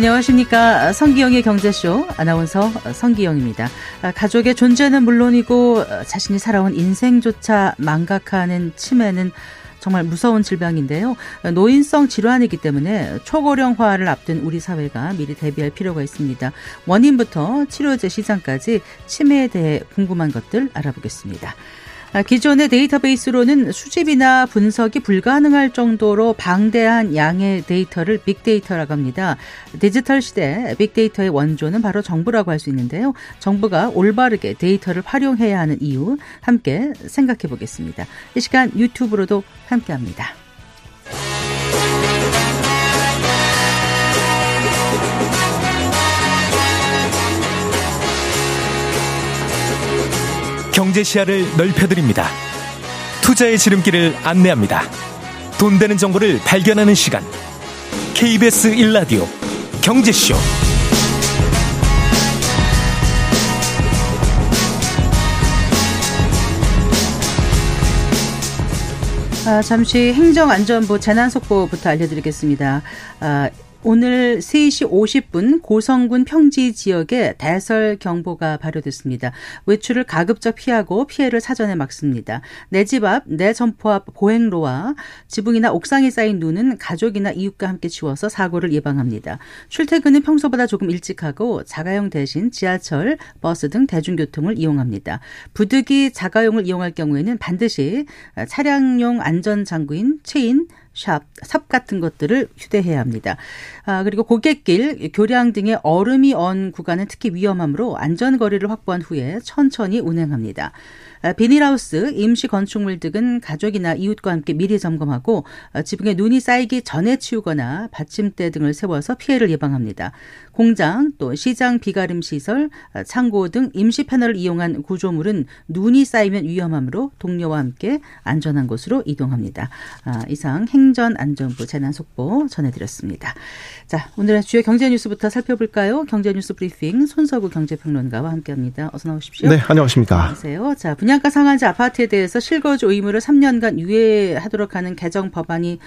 안녕하십니까. 성기영의 경제쇼 아나운서 성기영입니다. 가족의 존재는 물론이고 자신이 살아온 인생조차 망각하는 치매는 정말 무서운 질병인데요. 노인성 질환이기 때문에 초고령화를 앞둔 우리 사회가 미리 대비할 필요가 있습니다. 원인부터 치료제 시장까지 치매에 대해 궁금한 것들 알아보겠습니다. 아, 기존의 데이터베이스로는 수집이나 분석이 불가능할 정도로 방대한 양의 데이터를 빅데이터라고 합니다. 디지털 시대 빅데이터의 원조는 바로 정부라고 할 수 있는데요. 정부가 올바르게 데이터를 활용해야 하는 이유 함께 생각해 보겠습니다. 이 시간 유튜브로도 함께 합니다. 경제 시야를 넓혀드립니다. 투자의 지름길을 안내합니다. 돈 되는 정보를 발견하는 시간. KBS 1라디오 경제쇼. 아, 잠시 행정안전부 재난속보부터 알려드리겠습니다. 아, 오늘 3시 50분 고성군 평지 지역에 대설 경보가 발효됐습니다. 외출을 가급적 피하고 피해를 사전에 막습니다. 내 집 앞, 내 점포 앞 보행로와 지붕이나 옥상에 쌓인 눈은 가족이나 이웃과 함께 치워서 사고를 예방합니다. 출퇴근은 평소보다 조금 일찍 하고 자가용 대신 지하철, 버스 등 대중교통을 이용합니다. 부득이 자가용을 이용할 경우에는 반드시 차량용 안전장구인 체인, 샵, 삽 같은 것들을 휴대해야 합니다. 아, 그리고 고갯길, 교량 등의 얼음이 언 구간은 특히 위험하므로 안전거리를 확보한 후에 천천히 운행합니다. 아, 비닐하우스, 임시 건축물 등은 가족이나 이웃과 함께 미리 점검하고 아, 지붕에 눈이 쌓이기 전에 치우거나 받침대 등을 세워서 피해를 예방합니다. 공장 또 시장 비가림 시설, 아, 창고 등 임시 패널을 이용한 구조물은 눈이 쌓이면 위험하므로 동료와 함께 안전한 곳으로 이동합니다. 이상 행전안전부 재난 속보 전해드렸습니다. 자, 오늘의 주요 경제 뉴스부터 살펴볼까요? 경제 뉴스 브리핑 손서구 경제평론가와 함께합니다. 어서 나오십시오. 네, 안녕하십니까. 안녕하세요. 자, 분양가 상한제 아파트에 대해서 실거주 의무를 3년간 유예하도록 하는 개정 법안이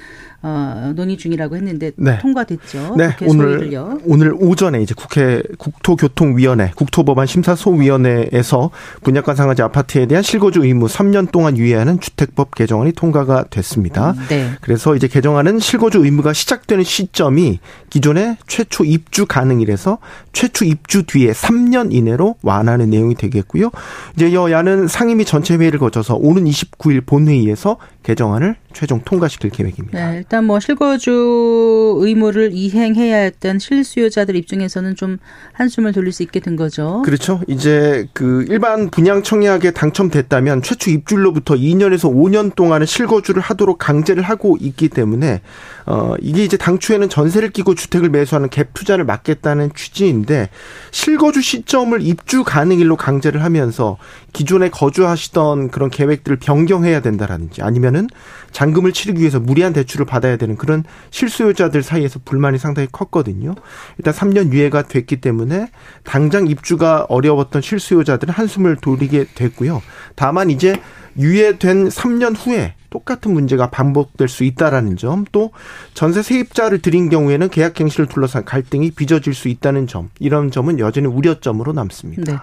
어, 논의 중이라고 했는데 네. 통과됐죠. 네, 오늘 오늘 오전에 이제 국회 국토교통위원회 국토법안 심사소위원회에서 분양가 상한제 아파트에 대한 실거주 의무 3년 동안 유예하는 주택법 개정안이 통과가 됐습니다. 네. 그래서 이제 개정안은 실거주 의무가 시작되는 시점이 기존의 최초 입주 가능이라서 최초 입주 뒤에 3년 이내로 완화하는 내용이 되겠고요. 이제 여야는 상임위 전체 회의를 거쳐서 오는 29일 본회의에서 개정안을 최종 통과시킬 계획입니다. 네, 일단 뭐 실거주 의무를 이행해야 했던 실수요자들 입장에서는 좀 한숨을 돌릴 수 있게 된 거죠. 그렇죠. 이제 그 일반 분양 청약에 당첨됐다면 최초 입주로부터 2년에서 5년 동안은 실거주를 하도록 강제를 하고 있기 때문에 어 이게 이제 당초에는 전세를 끼고 주택을 매수하는 갭 투자를 막겠다는 취지인데 실거주 시점을 입주 가능일로 강제를 하면서 기존에 거주하시던 그런 계획들을 변경해야 된다라든지 아니면은 잔금을 치르기 위해서 무리한 대출을 받아야 되는 그런 실수요자들 사이에서 불만이 상당히 컸거든요. 일단 3년 유예가 됐기 때문에 당장 입주가 어려웠던 실수요자들은 한숨을 돌리게 됐고요. 다만 이제 유예된 3년 후에 똑같은 문제가 반복될 수 있다라는 점, 또 전세 세입자를 들인 경우에는 계약 갱신을 둘러싼 갈등이 빚어질 수 있다는 점, 이런 점은 여전히 우려점으로 남습니다. 네.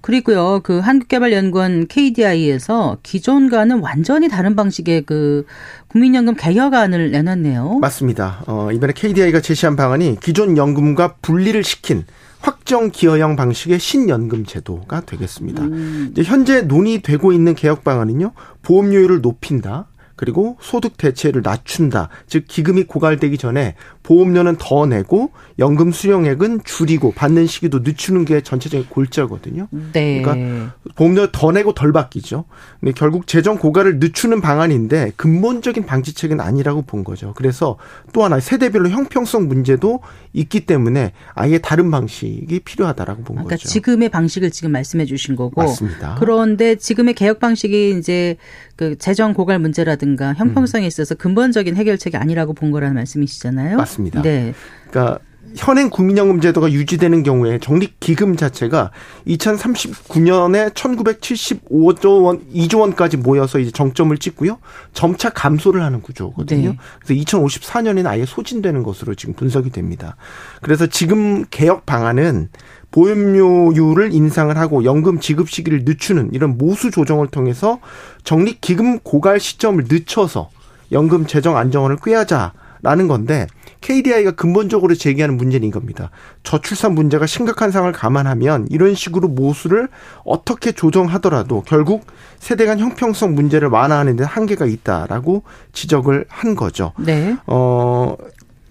그리고요, 그 한국개발연구원 KDI에서 기존과는 완전히 다른 방식의 그 국민연금 개혁안을 내놨네요. 맞습니다. 어, 이번에 KDI가 제시한 방안이 기존 연금과 분리를 시킨 확정 기여형 방식의 신연금 제도가 되겠습니다. 음. 현재 논의되고 있는 개혁 방안은요, 보험료율을 높인다. 그리고 소득 대체를 낮춘다. 즉 기금이 고갈되기 전에 보험료는 더 내고 연금 수령액은 줄이고 받는 시기도 늦추는 게 전체적인 골자거든요. 네. 그러니까 보험료 더 내고 덜 받기죠. 근데 결국 재정 고갈을 늦추는 방안인데 근본적인 방지책은 아니라고 본 거죠. 그래서 또 하나 세대별로 형평성 문제도 있기 때문에 아예 다른 방식이 필요하다라고 본 그러니까 거죠. 지금의 방식을 지금 말씀해 주신 거고 맞습니다. 그런데 지금의 개혁 방식이 이제 그 재정 고갈 문제라든가 형평성에 음. 있어서 근본적인 해결책이 아니라고 본 거라는 말씀이시잖아요. 맞습니다. 네. 그러니까 현행 국민연금 제도가 유지되는 경우에 적립 기금 자체가 2039년에 1975조 원, 2조 원까지 모여서 이제 정점을 찍고요. 점차 감소를 하는 구조거든요. 네. 그래서 2054년에는 아예 소진되는 것으로 지금 분석이 됩니다. 그래서 지금 개혁 방안은 보험료율을 인상을 하고 연금 지급 시기를 늦추는 이런 모수 조정을 통해서 적립 기금 고갈 시점을 늦춰서 연금 재정 안정화를 꾀하자 라는 건데 KDI가 근본적으로 제기하는 문제는 이겁니다. 저출산 문제가 심각한 상황을 감안하면 이런 식으로 모수를 어떻게 조정하더라도 결국 세대 간 형평성 문제를 완화하는 데 한계가 있다라고 지적을 한 거죠. 네. 어,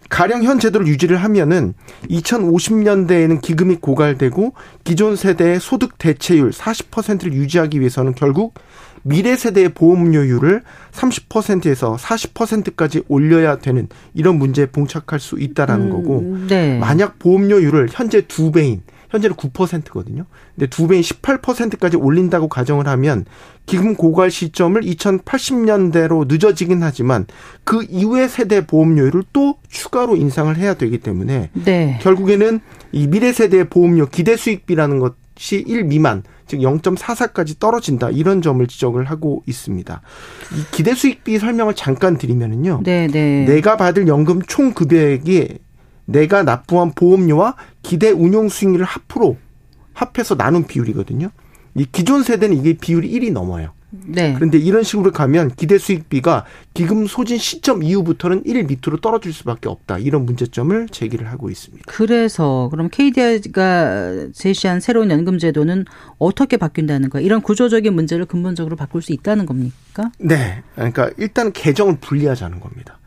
가령 현 제도를 유지를 하면은 2050년대에는 기금이 고갈되고 기존 세대의 소득 대체율 40%를 유지하기 위해서는 결국 미래 세대의 보험료율을 30%에서 40%까지 올려야 되는 이런 문제에 봉착할 수 있다라는 음, 거고 네. 만약 보험료율을 현재 두 배인 현재는 9%거든요. 근데 두 배인 18%까지 올린다고 가정을 하면 기금 고갈 시점을 2080년대로 늦어지긴 하지만 그 이후의 세대 보험료율을 또 추가로 인상을 해야 되기 때문에 네. 결국에는 이 미래 세대의 보험료 기대 수익비라는 것이 1 미만 즉 0.44까지 떨어진다 이런 점을 지적을 하고 있습니다. 이 기대 수익비 설명을 잠깐 드리면은요. 네, 네. 내가 받을 연금 총 급여액이 내가 납부한 보험료와 기대 운용 수익률을 합으로 합해서 나눈 비율이거든요. 이 기존 세대는 이게 비율이 1이 넘어요. 네. 그런데 이런 식으로 가면 기대 수익비가 기금 소진 시점 이후부터는 1 밑으로 떨어질 수밖에 없다. 이런 문제점을 제기를 하고 있습니다. 그래서 그럼 KDI가 제시한 새로운 연금 제도는 어떻게 바뀐다는 거예요? 이런 구조적인 문제를 근본적으로 바꿀 수 있다는 겁니까? 네. 그러니까 일단 개정을 분리하자는 겁니다.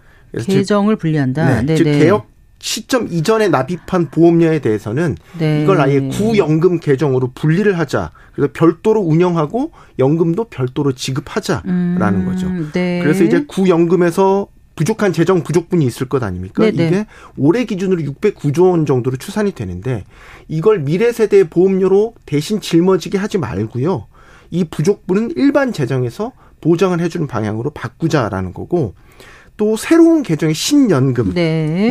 개정을 분리한다. 네. 즉 개혁 시점 이전에 납입한 보험료에 대해서는 네. 이걸 아예 구연금 계정으로 분리를 하자. 그래서 별도로 운영하고 연금도 별도로 지급하자라는 음, 거죠. 네. 그래서 이제 구연금에서 부족한 재정 부족분이 있을 것 아닙니까? 네네. 네. 이게 올해 기준으로 609조 원 정도로 추산이 되는데 이걸 미래 세대의 보험료로 대신 짊어지게 하지 말고요. 이 부족분은 일반 재정에서 보장을 해주는 방향으로 바꾸자라는 거고 또 새로운 개정의 신연금은 네.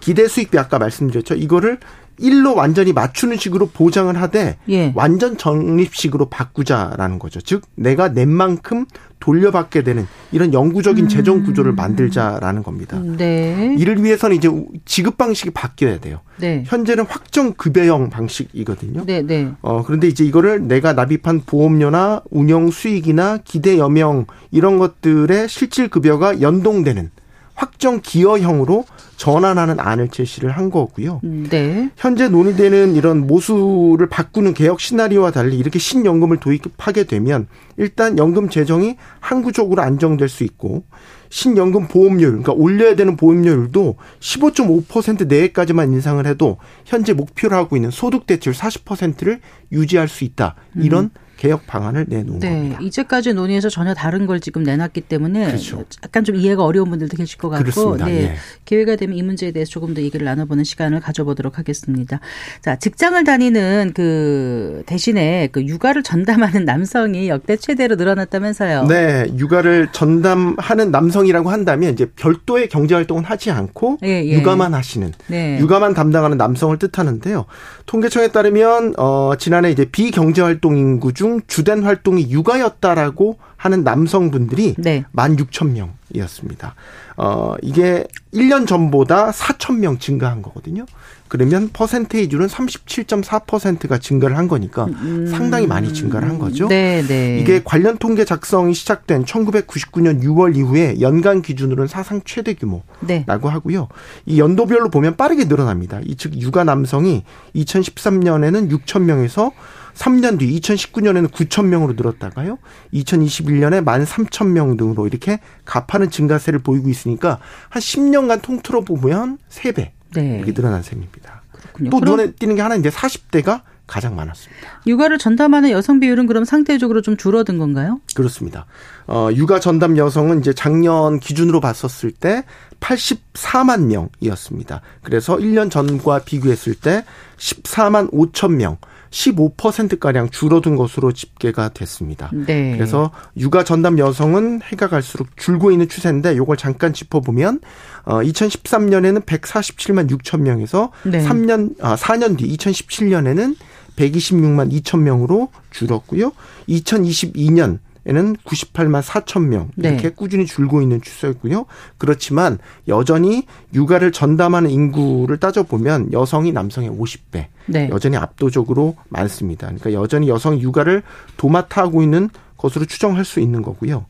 기대 수익비 아까 말씀드렸죠. 이거를 일로 완전히 맞추는 식으로 보장을 하되 예. 완전 적립식으로 바꾸자라는 거죠. 즉 내가 낸 만큼 돌려받게 되는 이런 영구적인 음. 재정 구조를 만들자라는 겁니다. 네. 이를 위해서는 이제 지급 방식이 바뀌어야 돼요. 네. 현재는 확정 급여형 방식이거든요. 네, 네. 어 그런데 이제 이거를 내가 납입한 보험료나 운영 수익이나 기대 여명 이런 것들의 실질 급여가 연동되는 확정 기여형으로 전환하는 안을 제시를 한 거고요. 네. 현재 논의되는 이런 모수를 바꾸는 개혁 시나리오와 달리 이렇게 신연금을 도입하게 되면 일단 연금 재정이 항구적으로 안정될 수 있고 신연금 보험료율, 그러니까 올려야 되는 보험료율도 15.5% 내외까지만 인상을 해도 현재 목표로 하고 있는 소득 대출 40%를 유지할 수 있다. 이런 음. 개혁 방안을 내놓은 네, 겁니다. 이제까지 논의해서 전혀 다른 걸 지금 내놨기 때문에 그렇죠. 약간 좀 이해가 어려운 분들도 계실 것 같고 그렇습니다. 네, 예. 기회가 되면 이 문제에 대해서 조금 더 얘기를 나눠보는 시간을 가져보도록 하겠습니다. 자, 직장을 다니는 그 대신에 그 육아를 전담하는 남성이 역대 최대로 늘어났다면서요? 네, 육아를 전담하는 남성이라고 한다면 이제 별도의 경제 활동은 하지 않고 예, 예. 육아만 하시는 네. 육아만 담당하는 남성을 뜻하는데요. 통계청에 따르면 어 지난해 이제 비경제 활동 인구 중 주된 활동이 육아였다라고 하는 남성분들이 네. 16,000명이었습니다. 어, 이게 1년 전보다 4,000명 증가한 거거든요. 그러면 퍼센테이지는 37.4%가 증가를 한 거니까 음. 상당히 많이 증가를 한 거죠. 네, 네. 이게 관련 통계 작성이 시작된 1999년 6월 이후에 연간 기준으로는 사상 최대 규모라고 네. 하고요. 이 연도별로 보면 빠르게 늘어납니다. 이 즉 육아 남성이 2013년에는 6천 명에서 3년 뒤 2019년에는 9천 명으로 늘었다가요. 2021년에 1만 3천 명 등으로 이렇게 가파른 증가세를 보이고 있으니까 한 10년간 통틀어 보면 3배 네. 이렇게 늘어난 셈입니다. 그렇군요. 또 눈에 띄는 게 하나 이제 40대가 가장 많았습니다. 육아를 전담하는 여성 비율은 그럼 상대적으로 좀 줄어든 건가요? 그렇습니다. 어, 육아 전담 여성은 이제 작년 기준으로 봤었을 때 84만 명이었습니다. 그래서 1년 전과 비교했을 때 14만 5천 명, 15%가량 줄어든 것으로 집계가 됐습니다. 네. 그래서 육아 전담 여성은 해가 갈수록 줄고 있는 추세인데 요걸 잠깐 짚어보면 어 2013년에는 147만 6천 명에서 네. 3년 아 4년 뒤 2017년에는 126만 2천 명으로 줄었고요. 2022년 에는 98만 4천 명 이렇게 네. 꾸준히 줄고 있는 추세고요. 그렇지만 여전히 육아를 전담하는 인구를 따져 보면 여성이 남성의 50배 네. 여전히 압도적으로 많습니다. 그러니까 여전히 여성 육아를 도맡아 하고 있는 것으로 추정할 수 있는 거고요.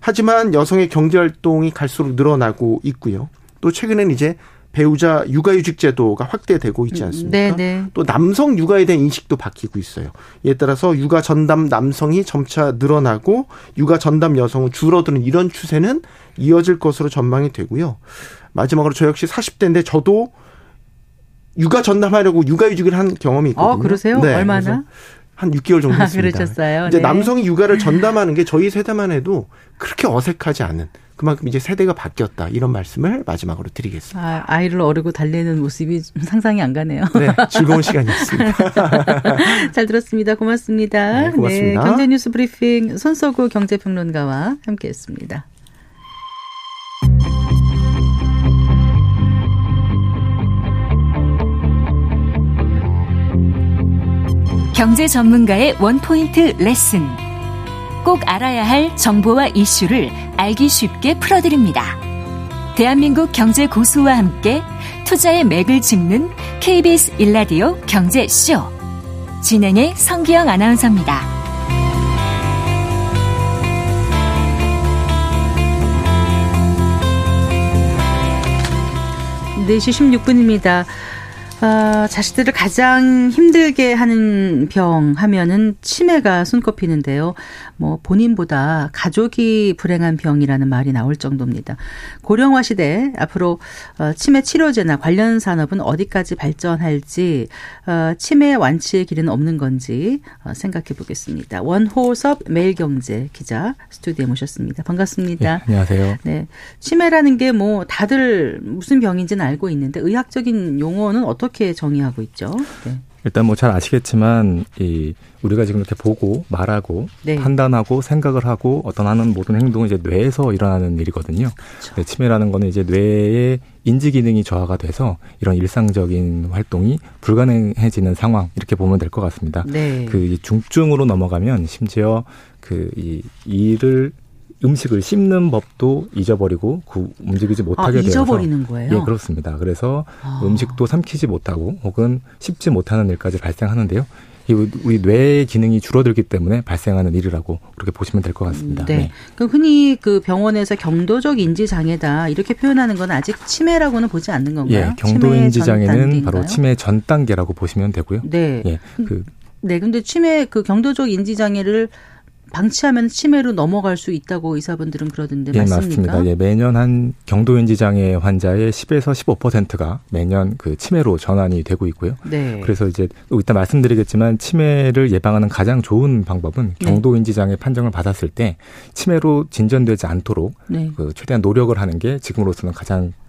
하지만 여성의 경제 활동이 갈수록 늘어나고 있고요. 또 최근에는 이제 배우자 육아휴직 제도가 확대되고 있지 않습니까? 네, 네. 또 남성 육아에 대한 인식도 바뀌고 있어요. 이에 따라서 육아 전담 남성이 점차 늘어나고 육아 전담 여성은 줄어드는 이런 추세는 이어질 것으로 전망이 되고요. 마지막으로 저 역시 40대인데 저도 육아 전담하려고 육아휴직을 한 경험이 있거든요. 어, 그러세요? 얼마나? 그래서 한 6개월 정도 아, 했습니다. 그러셨어요? 이제 네. 남성이 육아를 전담하는 게 저희 세대만 해도 그렇게 어색하지 않은 그만큼 이제 세대가 바뀌었다 이런 말씀을 마지막으로 드리겠습니다. 아, 아이를 어르고 달래는 모습이 좀 상상이 안 가네요. 네, 즐거운 시간이었습니다. 잘 들었습니다. 고맙습니다. 네, 고맙습니다. 경제뉴스 브리핑 손석구 경제평론가와 함께했습니다. 경제 전문가의 원포인트 레슨. 꼭 알아야 할 정보와 이슈를 알기 쉽게 풀어드립니다. 대한민국 경제 고수와 함께 투자의 맥을 짚는 KBS 일라디오 경제쇼. 진행의 성기영 아나운서입니다. 네시 16분입니다. 아, 자식들을 가장 힘들게 하는 병 하면은 치매가 손꼽히는데요. 뭐 본인보다 가족이 불행한 병이라는 말이 나올 정도입니다. 고령화 시대 앞으로 어, 치매 치료제나 관련 산업은 어디까지 발전할지 어, 치매 완치의 길은 없는 건지 어, 생각해 보겠습니다. 원호섭 매일경제 기자 스튜디오에 모셨습니다. 반갑습니다. 네, 안녕하세요. 네. 치매라는 게 뭐 다들 무슨 병인지는 알고 있는데 의학적인 용어는 어떻게 정의하고 있죠? 네. 일단 뭐 잘 아시겠지만 이 우리가 지금 이렇게 보고 말하고 네. 판단하고 생각을 하고 어떤 하는 모든 행동은 이제 뇌에서 일어나는 일이거든요. 그렇죠. 네, 치매라는 거는 이제 뇌의 인지 기능이 저하가 돼서 이런 일상적인 활동이 불가능해지는 상황 이렇게 보면 될 것 같습니다. 네. 그이 중증으로 넘어가면 심지어 그 이 일을 음식을 씹는 법도 잊어버리고 그 움직이지 아, 못하게 되어서 잊어버리는 거예요? 예, 그렇습니다. 그래서 아. 음식도 삼키지 못하고 혹은 씹지 못하는 일까지 발생하는데요. 이 우리 뇌의 기능이 줄어들기 때문에 발생하는 일이라고 그렇게 보시면 될 것 같습니다. 네. 그 흔히 그 병원에서 경도적 인지 장애다 이렇게 표현하는 건 아직 치매라고는 보지 않는 건가요? 예, 경도 인지 치매 전 장애는? 바로 치매 전 단계라고 보시면 되고요. 네. 예, 그 네, 근데 치매 그 경도적 인지 장애를 방치하면 치매로 넘어갈 수 있다고 의사분들은 그러던데 예, 맞습니까? 맞습니다. 예, 매년 한 경도인지 장애 환자의 10에서 15%가 매년 그 치매로 전환이 되고 있고요. 네. 그래서 이제 이따 말씀드리겠지만 치매를 예방하는 가장 좋은 방법은 네. 경도인지 장애 판정을 받았을 때 치매로 진전되지 않도록 네. 그 최대한 노력을 하는 게 지금으로서는 가장 뭐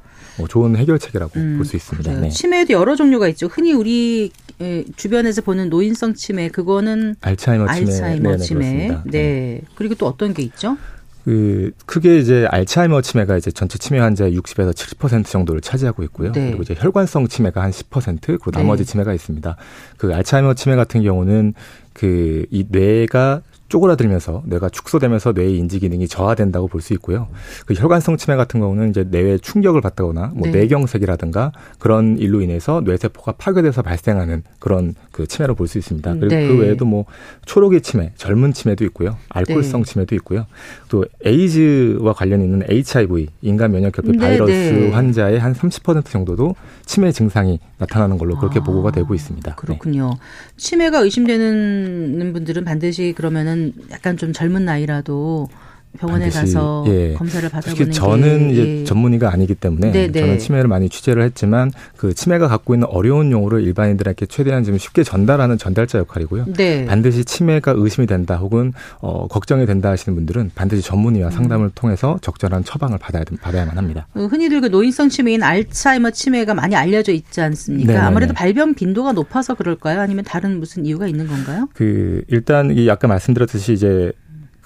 좋은 해결책이라고 음, 볼수 있습니다. 네. 치매에도 여러 종류가 있죠. 흔히 우리 에, 주변에서 보는 노인성 치매 그거는 알츠하이머 치매, 알츠하이머 네네, 치매. 그렇습니다. 네. 그리고 또 어떤 게 있죠? 그 크게 이제 알츠하이머 치매가 이제 전체 치매 환자의 60에서 70% 정도를 차지하고 있고요. 네. 그리고 이제 혈관성 치매가 한 10% 그리고 나머지 네. 치매가 있습니다. 그 알츠하이머 치매 같은 경우는 그 이 뇌가 쪼그라들면서 뇌가 축소되면서 뇌의 인지 기능이 저하된다고 볼 수 있고요. 그 혈관성 치매 같은 경우는 이제 뇌에 충격을 받다거나 뭐 네. 뇌경색이라든가 그런 일로 인해서 뇌세포가 파괴돼서 발생하는 그런 그 치매로 볼 수 있습니다. 그리고 네. 그 외에도 뭐 초록이 치매, 젊은 치매도 있고요. 알코올성 네. 치매도 있고요. 또 에이즈와 관련 있는 HIV 인간 면역 결핍 네, 바이러스 네. 환자의 한 30% 정도도 치매 증상이 나타나는 걸로 그렇게 아, 보고가 되고 있습니다. 네. 그렇군요. 치매가 의심되는 분들은 반드시 그러면은 약간 좀 젊은 나이라도 병원에 가서 예. 검사를 받아보는 저는 이제 예. 전문의가 아니기 때문에 네네. 저는 네. 치매를 많이 취재를 했지만 그 치매가 갖고 있는 어려운 용어를 일반인들에게 최대한 좀 쉽게 전달하는 전달자 역할이고요. 네. 반드시 치매가 의심이 된다 혹은 어, 걱정이 된다 하시는 분들은 반드시 전문의와 음. 상담을 음. 통해서 적절한 처방을 받아야 받아야만 합니다. 어, 흔히들 그 노인성 치매인 알츠하이머 치매가 많이 알려져 있지 않습니까? 네네네. 아무래도 발병 빈도가 높아서 그럴까요? 아니면 다른 무슨 이유가 있는 건가요? 그 일단 이 아까 말씀드렸듯이 이제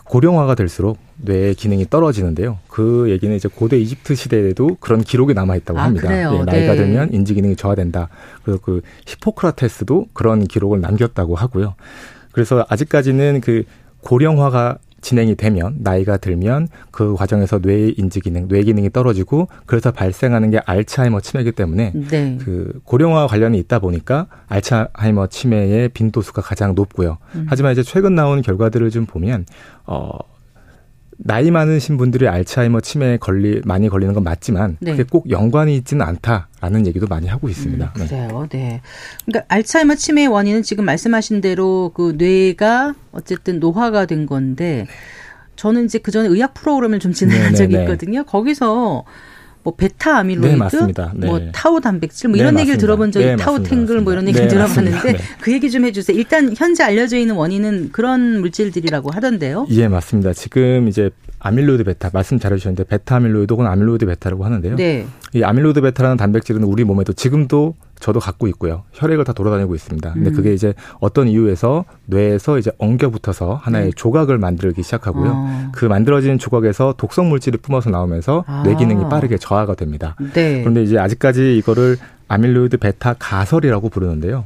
고령화가 될수록 뇌의 기능이 떨어지는데요. 그 얘기는 이제 고대 이집트 시대에도 그런 기록이 남아 있다고 아, 합니다. 예, 나이가 네. 들면 인지 기능이 저하된다. 그리고 그 히포크라테스도 그런 기록을 남겼다고 하고요. 그래서 아직까지는 그 고령화가 진행이 되면 나이가 들면 그 과정에서 뇌의 인지 기능, 뇌 기능이 떨어지고 그래서 발생하는 게 알츠하이머 치매이기 때문에 네. 그 고령화 관련이 있다 보니까 알츠하이머 치매의 빈도수가 가장 높고요. 음. 하지만 이제 최근 나온 결과들을 좀 보면 어 나이 많으신 분들이 알츠하이머 치매에 걸리 많이 걸리는 건 맞지만 네. 그게 꼭 연관이 있지는 않다라는 얘기도 많이 하고 있습니다. 음, 그래요. 네. 그러니까 알츠하이머 치매의 원인은 지금 말씀하신 대로 그 뇌가 어쨌든 노화가 된 건데 저는 이제 그 전에 의학 프로그램을 좀 진행한 네, 네 적이 네. 있거든요. 거기서 뭐 베타 아밀로이드, 네, 네. 뭐 타우 단백질 뭐 이런 네, 얘기를 들어본 적이 네, 타우 tangle 뭐 이런 얘기를 네, 들어봤는데 그 얘기 좀 해주세요. 일단 현재 알려져 있는 원인은 그런 물질들이라고 하던데요. 예, 맞습니다. 지금 이제 아밀로이드 베타 말씀 잘해주셨는데 베타 아밀로이드 혹은 아밀로이드 베타라고 하는데요. 네. 이 아밀로이드 베타라는 단백질은 우리 몸에도 지금도 저도 갖고 있고요. 혈액을 다 돌아다니고 있습니다. 근데 음. 그게 이제 어떤 이유에서 뇌에서 이제 엉겨 붙어서 하나의 네. 조각을 만들기 시작하고요. 어. 그 만들어진 조각에서 독성 물질이 뿜어서 나오면서 아. 뇌 기능이 빠르게 저하가 됩니다. 네. 그런데 이제 아직까지 이거를 아밀로이드 베타 가설이라고 부르는데요.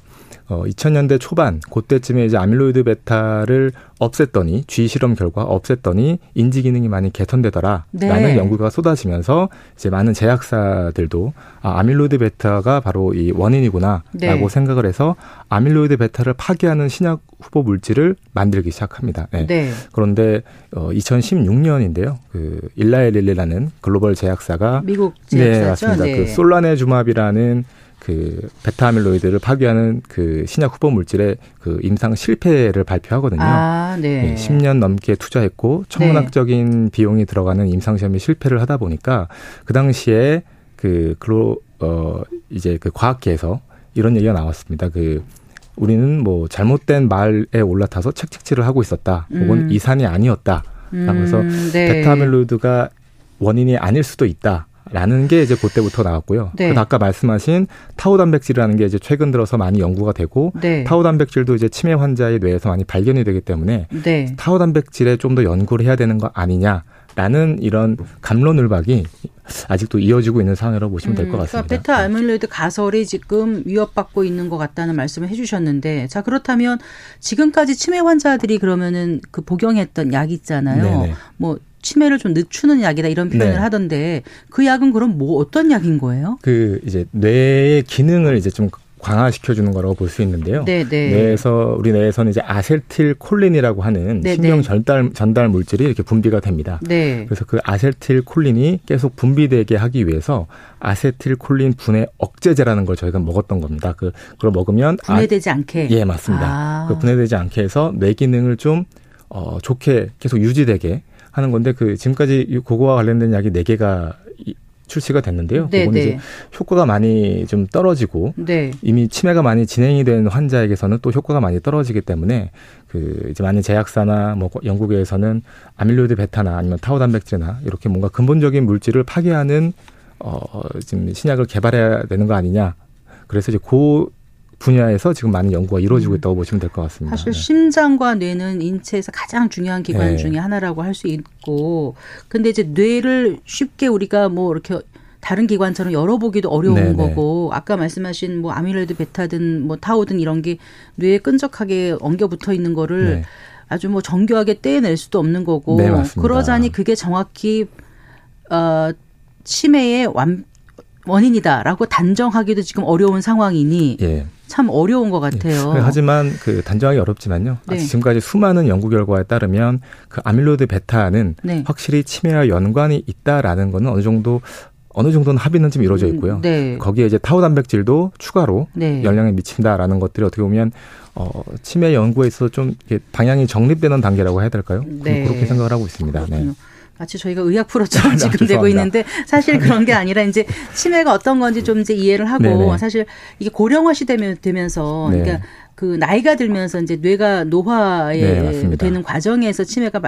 어, 2000년대 초반 그때쯤에 이제 아밀로이드 베타를 없앴더니 쥐 실험 결과 없앴더니 인지 기능이 많이 개선되더라라는 네. 연구가 쏟아지면서 이제 많은 제약사들도 아, 아밀로이드 베타가 바로 이 원인이구나라고 네. 생각을 해서 아밀로이드 베타를 파괴하는 신약 후보 물질을 만들기 시작합니다. 네. 네. 그런데 어 2016년인데요. 그 일라이 릴리라는 글로벌 제약사가 미국 제약사죠. 네, 맞습니다. 그 네. 솔라네주맙이라는 그 베타 아밀로이드를 파괴하는 그 신약 후보 물질의 그 임상 실패를 발표하거든요. 아, 네. 네 10년 넘게 투자했고 천문학적인 네. 비용이 들어가는 임상 시험에 실패를 하다 보니까 그 당시에 그 글로 어 이제 그 과학계에서 이런 얘기가 나왔습니다. 그 우리는 뭐 잘못된 말에 올라타서 책찍질을 하고 있었다. 혹은 음. 이산이 아니었다. 라고 해서 음, 네. 베타 아밀로이드가 원인이 아닐 수도 있다. 라는 게 이제 그때부터 나왔고요. 네. 그 아까 말씀하신 타우 단백질이라는 게 이제 최근 들어서 많이 연구가 되고 네. 타우 단백질도 이제 치매 환자의 뇌에서 많이 발견이 되기 때문에 네. 타우 단백질에 좀 더 연구를 해야 되는 거 아니냐. 라는 이런 갑론을박이 아직도 이어지고 있는 상황이라고 보시면 될것 음, 그러니까 같습니다. 그러니까 베타 아밀로이드 가설이 지금 위협받고 있는 것 같다는 말씀을 해주셨는데, 자 그렇다면 지금까지 치매 환자들이 그러면은 그 복용했던 약 있잖아요. 네네. 뭐 치매를 좀 늦추는 약이다 이런 표현을 네. 하던데 그 약은 그럼 뭐 어떤 약인 거예요? 그 이제 뇌의 기능을 이제 좀 강화시켜 주는 거라고 볼 수 있는데요. 네네. 네. 뇌에서 우리 뇌에서는 이제 아세틸콜린이라고 하는 네네. 신경 네. 전달 전달 물질이 이렇게 분비가 됩니다. 네. 그래서 그 아세틸콜린이 계속 분비되게 하기 위해서 아세틸콜린 분해 억제제라는 걸 저희가 먹었던 겁니다. 그 그걸 먹으면 분해되지 아, 않게. 예, 맞습니다. 아. 그 분해되지 않게 해서 뇌 기능을 좀 어, 좋게 계속 유지되게 하는 건데 그 지금까지 그거와 관련된 약이 네 개가 출시가 됐는데요. 네, 그거는 네. 이제 효과가 많이 좀 떨어지고 네. 이미 치매가 많이 진행이 된 환자에게서는 또 효과가 많이 떨어지기 때문에 그 이제 많은 제약사나 뭐 영국에서는 아밀로이드 베타나 아니면 타우 단백질이나 이렇게 뭔가 근본적인 물질을 파괴하는 어 지금 신약을 개발해야 되는 거 아니냐. 그래서 이제 그 분야에서 지금 많은 연구가 이루어지고 음. 있다고 보시면 될 것 같습니다. 사실 네. 심장과 뇌는 인체에서 가장 중요한 기관 네. 중에 하나라고 할 수 있고, 근데 이제 뇌를 쉽게 우리가 뭐 이렇게 다른 기관처럼 열어보기도 어려운 네네. 네. 거고 아까 말씀하신 뭐 아밀로이드 베타든 뭐 타우든 이런 게 뇌에 끈적하게 엉겨 붙어 있는 거를 네. 아주 뭐 정교하게 떼낼 수도 없는 거고 네, 그러자니 그게 정확히 어 치매의 완 원인이다라고 단정하기도 지금 어려운 상황이니 예. 참 어려운 것 같아요. 예. 하지만 그 단정하기 어렵지만요. 네. 지금까지 수많은 연구 결과에 따르면 그 아밀로이드 베타는 네. 확실히 치매와 연관이 있다라는 거는 어느 정도 어느 정도는 합의는 좀 이루어져 있고요. 음, 네. 거기에 이제 타우 단백질도 추가로 네. 영향을 미친다라는 것들이 어떻게 보면 어, 치매 연구에 있어서 좀 이렇게 방향이 정립되는 단계라고 해야 될까요? 네. 그렇게 생각을 하고 있습니다. 네. 마치 저희가 의학 프로처럼 지금 되고 있는데 사실 그런 게 아니라 이제 치매가 어떤 건지 좀 이제 이해를 하고 네네. 사실 이게 고령화 시되면서 네. 그러니까 그 나이가 들면서 이제 뇌가 노화에 네, 되는 과정에서 치매가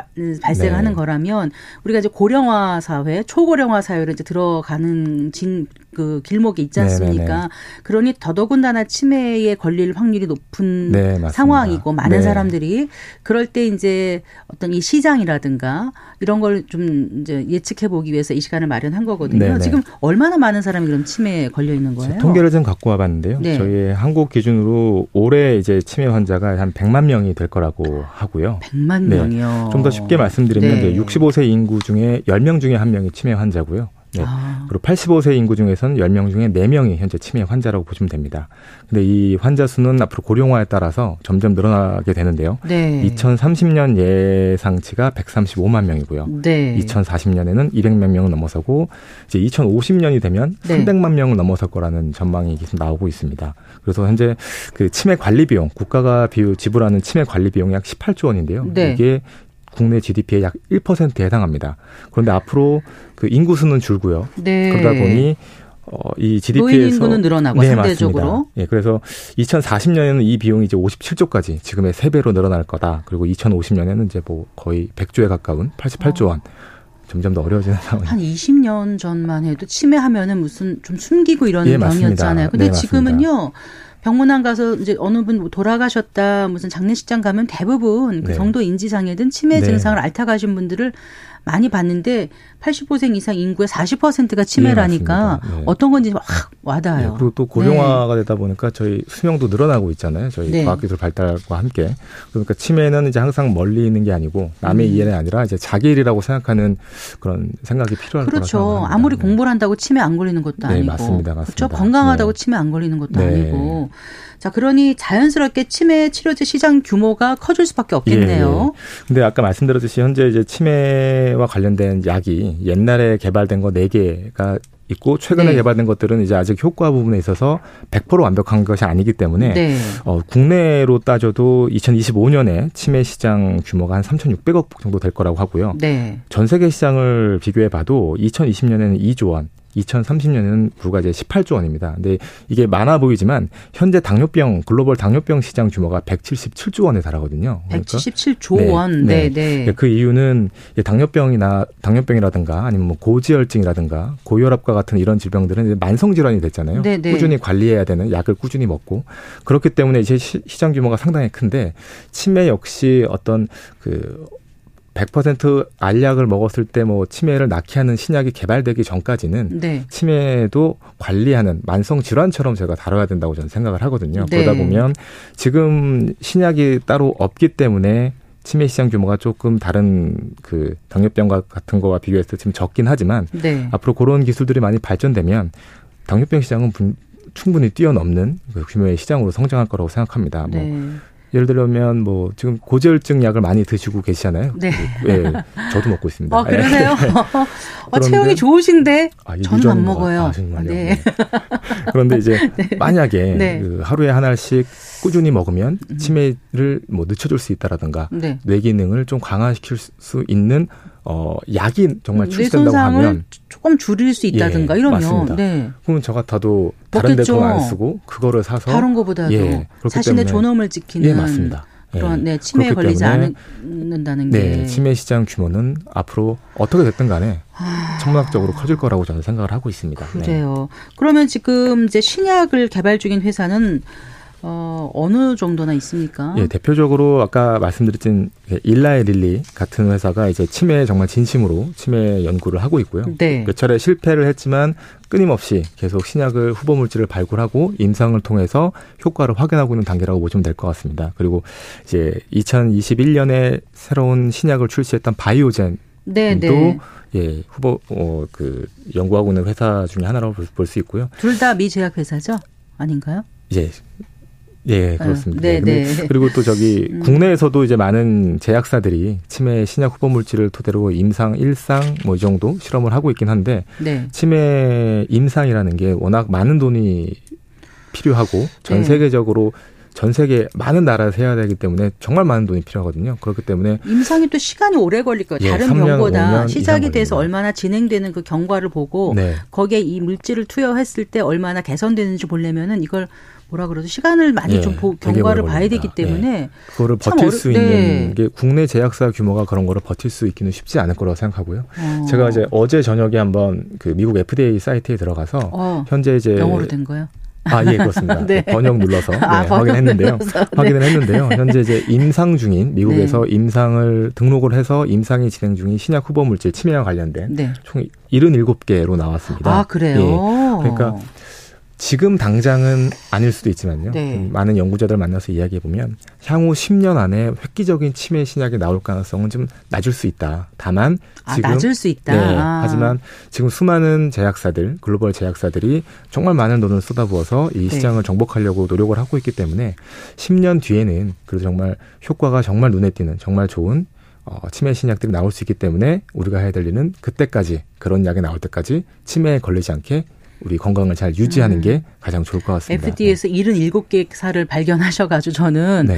발생하는 네. 거라면 우리가 이제 고령화 사회, 초고령화 사회로 이제 들어가는 진 그 길목이 있지 네, 네, 않습니까? 네네네. 그러니 더더군다나 치매에 걸릴 확률이 높은 네, 상황이고 많은 네. 사람들이 그럴 때 이제 어떤 이 시장이라든가 이런 걸 좀 이제 예측해 보기 위해서 이 시간을 마련한 거거든요. 네네. 지금 얼마나 많은 사람이 그럼 치매에 걸려 있는 거예요? 통계를 좀 갖고 와봤는데요. 네. 저희 한국 기준으로 올해 이제 치매 환자가 한 100만 명이 될 거라고 하고요. 100만 명이요. 좀 더 쉽게 말씀드리면 네. 65세 인구 중에 10명 중에 한 명이 치매 환자고요. 네. 아. 그리고 85세 인구 중에서는 10명 중에 4명이 현재 치매 환자라고 보시면 됩니다. 근데 이 환자 수는 앞으로 고령화에 따라서 점점 늘어나게 되는데요. 네. 2030년 예상치가 135만 명이고요. 네. 2040년에는 200만 명을 넘어서고 이제 2050년이 되면 네. 300만 명을 넘어설 거라는 전망이 계속 나오고 있습니다. 그래서 현재 그 치매 관리 비용 국가가 비유 지불하는 치매 관리 비용이 약 18조 원인데요. 네. 이게 국내 GDP의 약 1%에 해당합니다. 그런데 앞으로 그 인구 수는 줄고요. 네. 그러다 보니 어, 이 GDP에서 노인 인구는 늘어나고 네, 상대적으로. 맞습니다. 예, 그래서 2040년에는 이 비용이 이제 57조까지 지금의 3배로 늘어날 거다. 그리고 2050년에는 이제 뭐 거의 100조에 가까운 88조 원. 어. 점점 더 어려워지는 상황. 한 20년 전만 해도 치매하면은 무슨 좀 숨기고 이런 예, 병이었잖아요. 근데 네, 지금은요. 병문안 가서 이제 어느 분 돌아가셨다 무슨 장례식장 가면 대부분 그 네. 정도 인지장애든 치매 네. 증상을 앓다 가신 분들을 많이 봤는데 85세 이상 인구의 40%가 치매라니까 네, 네. 어떤 건지 확 와닿아요. 네, 그리고 또 고령화가 네. 되다 보니까 저희 수명도 늘어나고 있잖아요. 저희 네. 과학기술 발달과 함께. 그러니까 치매는 이제 항상 멀리 있는 게 아니고 남의 음. 일이 아니라 이제 자기 일이라고 생각하는 그런 생각이 필요할 그렇죠. 거라고 생각합니다. 아무리 공부를 한다고 치매 안 걸리는 것도 아니고. 맞습니다. 맞습니다. 그렇죠. 건강하다고 치매 안 걸리는 것도 아니고. 자, 그러니 자연스럽게 치매 치료제 시장 규모가 커질 수밖에 없겠네요. 예, 예. 근데 아까 말씀드렸듯이 현재 이제 치매 와 관련된 약이 옛날에 개발된 거 4개가 있고 최근에 네. 개발된 것들은 이제 아직 효과 부분에 있어서 100% 완벽한 것이 아니기 때문에 네. 어, 국내로 따져도 2025년에 치매 시장 규모가 한 3,600억 정도 될 거라고 하고요. 네. 전 세계 시장을 비교해 봐도 2020년에는 2조 원, 2030년에는 불과 이제 18조 원입니다. 근데 이게 많아 보이지만 현재 당뇨병 글로벌 당뇨병 시장 규모가 177조 원에 달하거든요. 그러니까 177조 네, 원. 네, 네. 네. 그 이유는 당뇨병이나 당뇨병이라든가 아니면 뭐 고지혈증이라든가 고혈압과 같은 이런 질병들은 만성 질환이 됐잖아요. 네, 네. 꾸준히 관리해야 되는 약을 꾸준히 먹고 그렇기 때문에 이제 시장 규모가 상당히 큰데 치매 역시 어떤 그 100% 알약을 먹었을 때 뭐 치매를 낫게 하는 신약이 개발되기 전까지는 네. 치매도 관리하는 만성 질환처럼 제가 다뤄야 된다고 저는 생각을 하거든요. 네. 그러다 보면 지금 신약이 따로 없기 때문에 치매 시장 규모가 조금 다른 그 당뇨병과 같은 거와 비교했을 때 지금 적긴 하지만 네. 앞으로 그런 기술들이 많이 발전되면 당뇨병 시장은 충분히 뛰어넘는 그 규모의 시장으로 성장할 거라고 생각합니다. 뭐 네. 예를 들면 뭐 지금 고지혈증 약을 많이 드시고 계시잖아요. 네. 예, 저도 먹고 있습니다. 아, 그러세요? 예. 어, 체형이 좋으신데 아, 저는 안 먹어요. 아, 정말요. 네. 네. 그런데 이제 네. 만약에 네. 그 하루에 하나씩 꾸준히 먹으면 음. 치매를 뭐 늦춰줄 수 있다라든가 네. 뇌 기능을 좀 강화시킬 수 있는 어 약이 정말 음, 출시된다고 하면 조금 줄일 수 있다든가 예, 이러면 맞습니다. 네. 그러면 저 같아도 다른 데돈안 쓰고 그거를 사서 다른 거보다도 예, 자신의 존엄을 지키는 예, 맞습니다. 그런 네, 치매에 걸리지 않는다는 게 네, 치매 시장 규모는 앞으로 어떻게 됐든 간에 아... 천문학적으로 커질 거라고 저는 생각을 하고 있습니다. 네. 그래요. 네. 그러면 지금 이제 신약을 개발 중인 회사는 어, 어느 정도나 있습니까? 예, 대표적으로 아까 말씀드렸던 일라의 릴리 같은 회사가 이제 치매 정말 진심으로 치매 연구를 하고 있고요. 네. 몇 차례 실패를 했지만 끊임없이 계속 신약을 후보 물질을 발굴하고 임상을 통해서 효과를 확인하고 있는 단계라고 보시면 될 것 같습니다. 그리고 이제 2021년에 새로운 신약을 출시했던 바이오젠 네, 네. 예, 후보 어, 그 연구하고 있는 회사 중에 하나라고 볼 수 있고요. 둘 다 미 제약 회사죠? 아닌가요? 예. 예, 그렇습니다. 네, 네. 그리고 또 저기 음. 국내에서도 이제 많은 제약사들이 치매 신약 후보 물질을 토대로 임상, 일상 뭐 이 정도 실험을 하고 있긴 한데 네. 치매 임상이라는 게 워낙 많은 돈이 필요하고 전 네. 세계적으로 전 세계 많은 나라에서 해야 되기 때문에 정말 많은 돈이 필요하거든요. 그렇기 때문에 임상이 또 시간이 오래 걸릴 거예요. 예, 다른 3년, 병보다 5년 시작이 돼서. 얼마나 진행되는 그 경과를 보고 네. 거기에 이 물질을 투여했을 때 얼마나 개선되는지 보려면은 이걸 뭐라 그러죠? 시간을 많이 예, 좀 보, 경과를 봐야 되기 걸립니다. 때문에 그거를 참 버틸 어려- 수 있는 네. 게 국내 제약사 규모가 그런 거를 버틸 수 있기는 쉽지 않을 거라고 생각하고요. 어. 제가 이제 어제 저녁에 한번 그 미국 FDA 사이트에 들어가서 어, 현재 이제 영어로 된 거요. 아, 예, 그렇습니다. 네. 번역 눌러서 네, 아, 번역 확인했는데요. 눌러서, 네. 확인을 했는데요. 현재 이제 임상 중인 미국에서 네. 임상을 등록을 해서 임상이 진행 중인 신약 후보 물질 치매와 관련된 네. 총 77개로 나왔습니다. 아 그래요. 예. 그러니까 지금 당장은 아닐 수도 있지만요. 네. 좀 많은 연구자들 만나서 이야기해 보면 향후 10년 안에 획기적인 치매 신약이 나올 가능성은 좀 낮을 수 있다. 다만 아, 지금 낮을 수 있다. 네. 아. 하지만 지금 수많은 제약사들, 글로벌 제약사들이 정말 많은 돈을 쏟아부어서 이 네. 시장을 정복하려고 노력을 하고 있기 때문에 10년 뒤에는 그래도 정말 효과가 정말 눈에 띄는 정말 좋은 어, 치매 신약들이 나올 수 있기 때문에 우리가 해야 될 일은 그때까지 그런 약이 나올 때까지 치매에 걸리지 않게 우리 건강을 잘 유지하는 음. 게 가장 좋을 것 같습니다. FDA에서 77개 사를 발견하셔가지고 저는 네.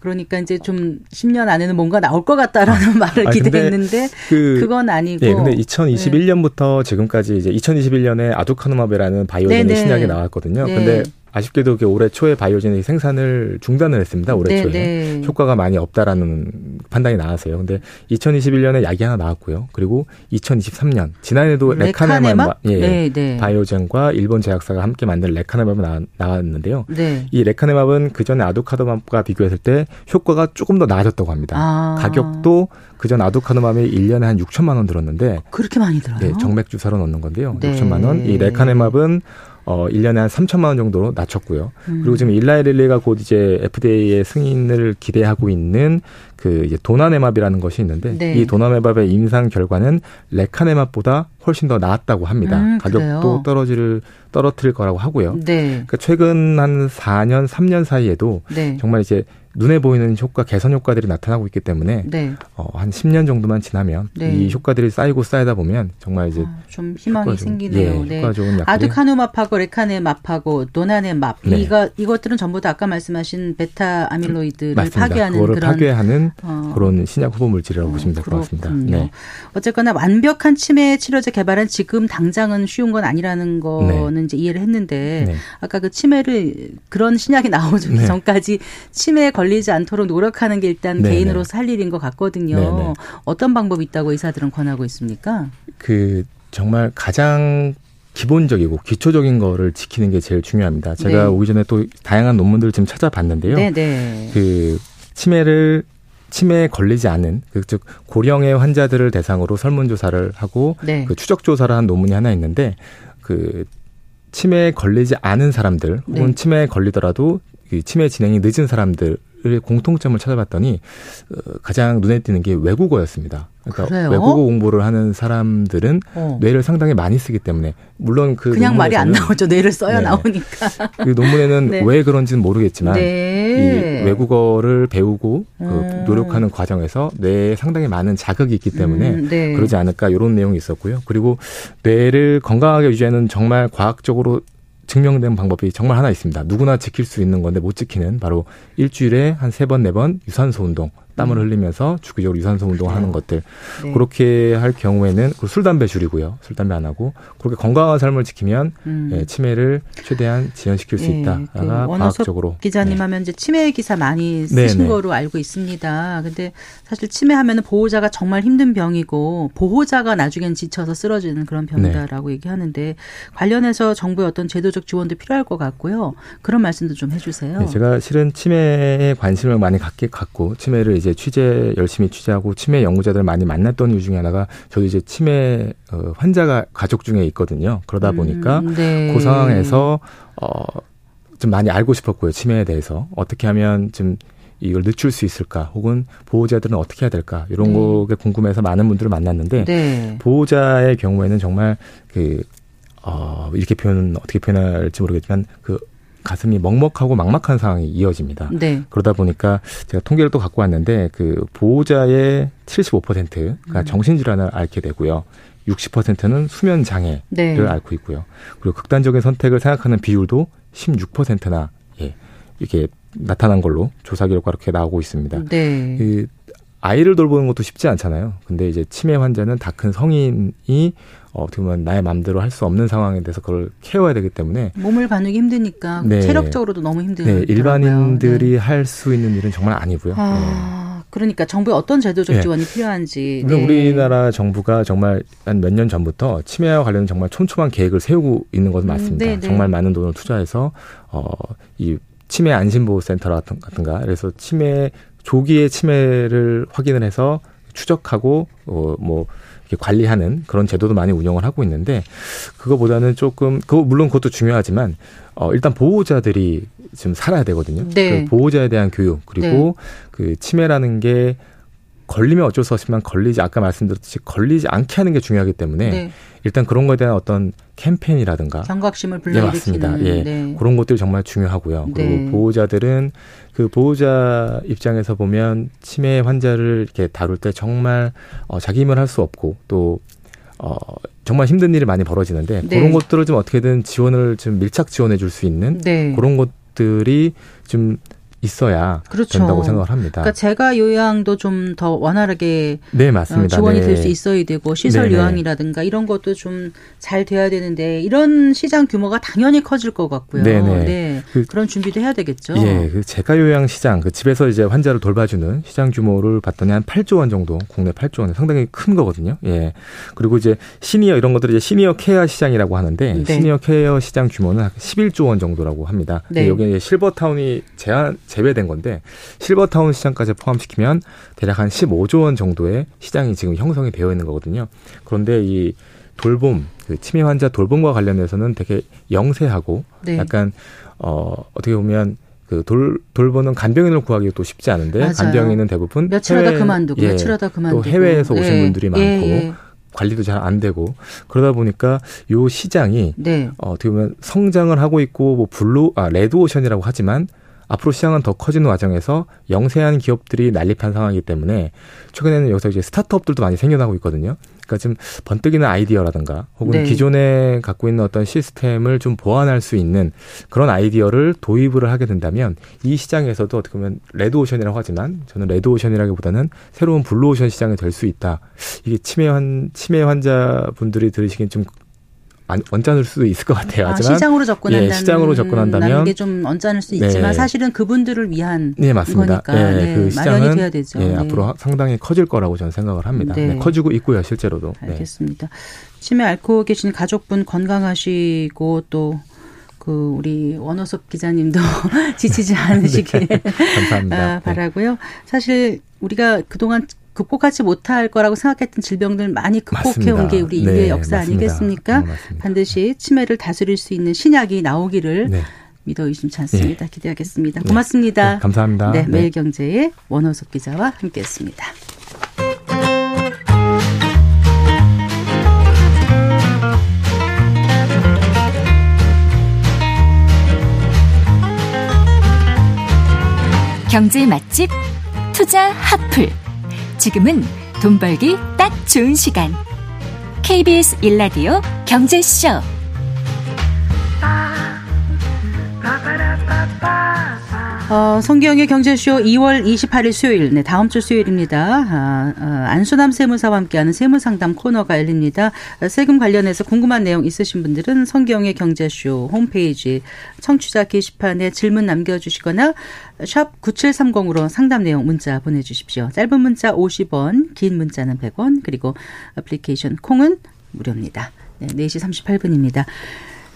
그러니까 이제 좀 10년 안에는 뭔가 나올 것 같다라는 말을 아니, 근데 기대했는데 그 그건 아니고. 예, 근데 2021년부터 지금까지 이제 2021년에 아두카누마베라는 바이오젠의. 신약이 나왔거든요. 네. 근데 아쉽게도 그 올해 초에 바이오젠이 생산을 중단을 했습니다. 올해 네, 초에. 네. 효과가 많이 없다라는 판단이 나왔어요. 근데 2021년에 약이 하나 나왔고요. 그리고 2023년 지난해도 레카네맙 레카네맙? 예, 네, 네. 바이오젠과 일본 제약사가 함께 만든 레카네맙이 나, 나왔는데요. 네. 이 레카네맙은 그 전에 아두카누맙과 비교했을 때 효과가 조금 더 나아졌다고 합니다. 아. 가격도 그전 아두카누맙이 1년에 한 6천만 원 들었는데 그렇게 많이 들어요. 예, 정맥 주사로 넣는 건데요. 네. 6천만 원. 이 레카네맙은 어 1년에 한 3천만 원 정도로 낮췄고요. 음. 그리고 지금 일라이릴리가 곧 이제 FDA의 승인을 기대하고 있는 그 이제 도나네맙이라는 것이 있는데 네. 이 도나네맙의 임상 결과는 레카네맙보다 훨씬 더 나았다고 합니다. 음, 가격도? 떨어질 떨어뜨릴 거라고 하고요. 네. 그러니까 최근 한 4년, 3년 사이에도 네. 정말 이제 눈에 보이는 효과, 개선 효과들이 나타나고 있기 때문에 네. 어, 한 10년 정도만 지나면 네. 이 효과들이 쌓이고 쌓이다 보면 정말 이제 아, 좀 희망이 생기네요. 예, 네. 효과 좋은 약들이 아두카누맙하고 레카네맙하고 도나네맙 네. 이거 이것들은 전부 다 아까 말씀하신 베타 아밀로이드를 맞습니다. 파괴하는 그런 파괴하는 어, 그런 신약 후보 물질이라고 보시면 될 것 같습니다. 네. 어쨌거나 완벽한 치매 치료제 개발은 지금 당장은 쉬운 건 아니라는 거는 이제 이해를 했는데 네. 아까 그 치매를 그런 신약이 나오기 네. 전까지 치매에 걸 리지 않도록 노력하는 게 일단 네, 개인으로서 네. 할 일인 것 같거든요. 네, 네. 어떤 방법이 있다고 의사들은 권하고 있습니까? 그 정말 가장 기본적이고 기초적인 거를 지키는 게 제일 중요합니다. 제가 네. 오기 전에 또 다양한 논문들을 지금 찾아봤는데요. 네, 네. 그 치매를 치매에 걸리지 않은 그즉 고령의 환자들을 대상으로 설문조사를 하고 네. 그 추적 조사를 한 논문이 하나 있는데 그 치매에 걸리지 않은 사람들 혹은 네. 치매에 걸리더라도 이 치매 진행이 늦은 사람들 의 공통점을 찾아봤더니 어, 가장 눈에 띄는 게 외국어였습니다. 그러니까 그래요? 외국어 공부를 하는 사람들은 어. 뇌를 상당히 많이 쓰기 때문에 물론 그 그냥 말이 안 나오죠. 뇌를 써야 네. 나오니까. 그 논문에는 네. 왜 그런지는 모르겠지만 네. 이 외국어를 배우고 그 음. 노력하는 과정에서 뇌에 상당히 많은 자극이 있기 때문에 음, 네. 그러지 않을까 이런 내용이 있었고요. 그리고 뇌를 건강하게 유지하는 정말 과학적으로 증명된 방법이 정말 하나 있습니다. 누구나 지킬 수 있는 건데 못 지키는 바로 일주일에 한 세 번, 네 번 유산소 운동, 땀을 흘리면서 주기적으로 유산소 운동을 하는 것들. 음. 네. 그렇게 할 경우에는 그리고 술, 담배 줄이고요. 술, 담배 안 하고 그렇게 건강한 삶을 지키면 음. 예, 치매를 최대한 지연시킬 수 예, 있다가 그 과학적으로 기자님 네. 하면 이제 치매 기사 많이 네, 쓰신 네. 거로 알고 있습니다. 근데 사실 치매 하면은 보호자가 정말 힘든 병이고 보호자가 나중엔 지쳐서 쓰러지는 그런 네. 병이다라고 얘기하는데 관련해서 정부의 어떤 제도적 지원도 필요할 것 같고요. 그런 말씀도 좀 해주세요. 네, 제가 실은 치매에 관심을 많이 갖게 갖고 치매를 이제 취재 열심히 취재하고 치매 연구자들 많이 만났던 이유 중에 하나가 저도 이제 치매 어, 환자가 가족 중에 있거든요. 그러다 보니까 음, 네. 그 상황에서 어좀 많이 알고 싶었고요. 치매에 대해서 어떻게 하면 좀 이걸 늦출 수 있을까 혹은 보호자들은 어떻게 해야 될까 이런 네. 거에 궁금해서 많은 분들을 만났는데 네. 보호자의 경우에는 정말 그, 어, 이렇게 표현은 어떻게 표현할지 모르겠지만 그 가슴이 먹먹하고 막막한 상황이 이어집니다. 네. 그러다 보니까 제가 통계를 또 갖고 왔는데 그 보호자의 75%가 음. 정신질환을 앓게 되고요. 60%는 수면 장애를 네. 앓고 있고요. 그리고 극단적인 선택을 생각하는 비율도 16%나 예. 이렇게 나타난 걸로 조사 결과 이렇게 나오고 있습니다. 네. 그 아이를 돌보는 것도 쉽지 않잖아요. 근데 이제 치매 환자는 다 큰 성인이 어, 어떻게 보면 나의 마음대로 할 수 없는 상황에 대해서 그걸 케어해야 되기 때문에 몸을 가누기 힘드니까 네. 체력적으로도 너무 힘들어요. 네, 일반인들이 할수 있는 일은 정말 아니고요. 네. 아, 그러니까 정부의 어떤 제도적 네. 지원이 필요한지. 물론 네. 우리나라 정부가 정말 한 몇 년 전부터 치매와 관련 정말 촘촘한 계획을 세우고 있는 것은 음, 맞습니다. 네, 네. 정말 많은 돈을 투자해서 어이 치매 안심보호센터 같은가 그래서 치매 조기에 치매를 확인을 해서 추적하고 어뭐 이렇게 관리하는 그런 제도도 많이 운영을 하고 있는데 그거보다는 조금 그거 물론 그것도 중요하지만 어 일단 보호자들이 좀 살아야 되거든요. 네. 그 보호자에 대한 교육 그리고 그 치매라는 게 걸리면 어쩔 수 없지만 걸리지 아까 말씀드렸듯이 걸리지 않게 하는 게 중요하기 때문에 네. 일단 그런 거에 대한 어떤 캠페인이라든가 경각심을 네, 불러일으키는. 맞습니다. 예. 네. 그런 것들이 정말 중요하고요. 그리고 네. 보호자들은 그 보호자 입장에서 보면 치매 환자를 이렇게 다룰 때 정말 어, 자기 힘을 할 수 없고 또 어, 정말 힘든 일이 많이 벌어지는데 네. 그런 것들을 좀 어떻게든 지원을 좀 밀착 지원해 줄 수 있는 네. 그런 것들이 좀 있어야 그렇죠. 된다고 생각을 합니다. 그러니까 재가 요양도 좀 더 원활하게 네, 어, 맞습니다. 지원이 네. 될수 있어야 되고 시설 네네. 요양이라든가 이런 것도 좀 잘 돼야 되는데 이런 시장 규모가 당연히 커질 것 같고요. 네네. 네. 그- 그런 준비도 해야 되겠죠. 예, 그 재가 요양 시장, 그 집에서 이제 환자를 돌봐주는 시장 규모를 봤더니 한 8조 원 정도, 국내 8조 원, 상당히 큰 거거든요. 예. 그리고 이제 시니어 이런 것들을 이제 시니어 케어 시장이라고 하는데 네. 시니어 케어 시장 규모는 한 11조 원 정도라고 합니다. 네. 여기 실버타운이 제한 제외된 건데 실버타운 시장까지 포함시키면 대략 한 15조 원 정도의 시장이 지금 형성이 되어 있는 거거든요. 그런데 이 돌봄, 그 치매 환자 돌봄과 관련해서는 되게 영세하고 네. 약간 어 어떻게 보면 그 돌 돌보는 간병인을 구하기 또 쉽지 않은데 맞아요. 간병인은 대부분 며칠 하다 해외- 그만두고 예, 며칠 하다 그만두고 또 해외에서 오신 예, 분들이 많고 예, 예. 관리도 잘 안 되고 그러다 보니까 요 시장이 네. 어, 어떻게 보면 성장을 하고 있고 뭐 블루 아 레드 오션이라고 하지만 앞으로 시장은 더 커지는 과정에서 영세한 기업들이 난립한 상황이기 때문에 최근에는 여기서 이제 스타트업들도 많이 생겨나고 있거든요. 그러니까 좀 번뜩이는 아이디어라든가 혹은 네. 기존에 갖고 있는 어떤 시스템을 좀 보완할 수 있는 그런 아이디어를 도입을 하게 된다면 이 시장에서도 어떻게 보면 레드오션이라고 하지만 저는 레드오션이라기보다는 새로운 블루오션 시장이 될 수 있다. 이게 치매 환 치매 환자분들이 들으시기엔 좀 안- 언짢을 수도 있을 것 같아요. 아, 하지만 시장으로 접근한다는 예, 시장으로 접근한다면 게좀 언짢을 수 네. 있지만 사실은 그분들을 위한 네 맞습니다. 거니까 예, 네, 그 시장은 돼야 되죠. 예, 네. 앞으로 하- 상당히 커질 거라고 저는 생각을 합니다. 네. 네, 커지고 있고요, 실제로도. 네. 알겠습니다. 치매 앓고 계신 가족분 건강하시고 또그 우리 원호섭 기자님도 지치지 않으시길 감사합니다. 아, 네. 바라고요. 사실 우리가 그동안 극복하지 못할 거라고 생각했던 질병들 많이 극복해 온. 게 우리 인류의 네, 역사 맞습니다. 아니겠습니까? 네. 반드시 치매를 다스릴 수 있는 신약이 나오기를 네. 믿어 의심치 않습니다. 기대하겠습니다. 네. 고맙습니다. 네, 감사합니다. 네, 네. 매일경제의 원호섭 기자와 함께했습니다. 경제 맛집 투자 핫플. 지금은 돈 벌기 딱 좋은 시간. KBS 일라디오 경제쇼. 어, 성기영의 경제쇼 2월 28일 수요일, 네, 다음 주 수요일입니다. 아, 아, 안수남 세무사와 함께하는 세무상담 코너가 열립니다. 아, 세금 관련해서 궁금한 내용 있으신 분들은 성기영의 경제쇼 홈페이지 청취자 게시판에 질문 남겨주시거나 샵 9730으로 상담 내용 문자 보내주십시오. 짧은 문자 50원, 긴 문자는 100원, 그리고 애플리케이션 콩은 무료입니다. 네, 4시 38분입니다.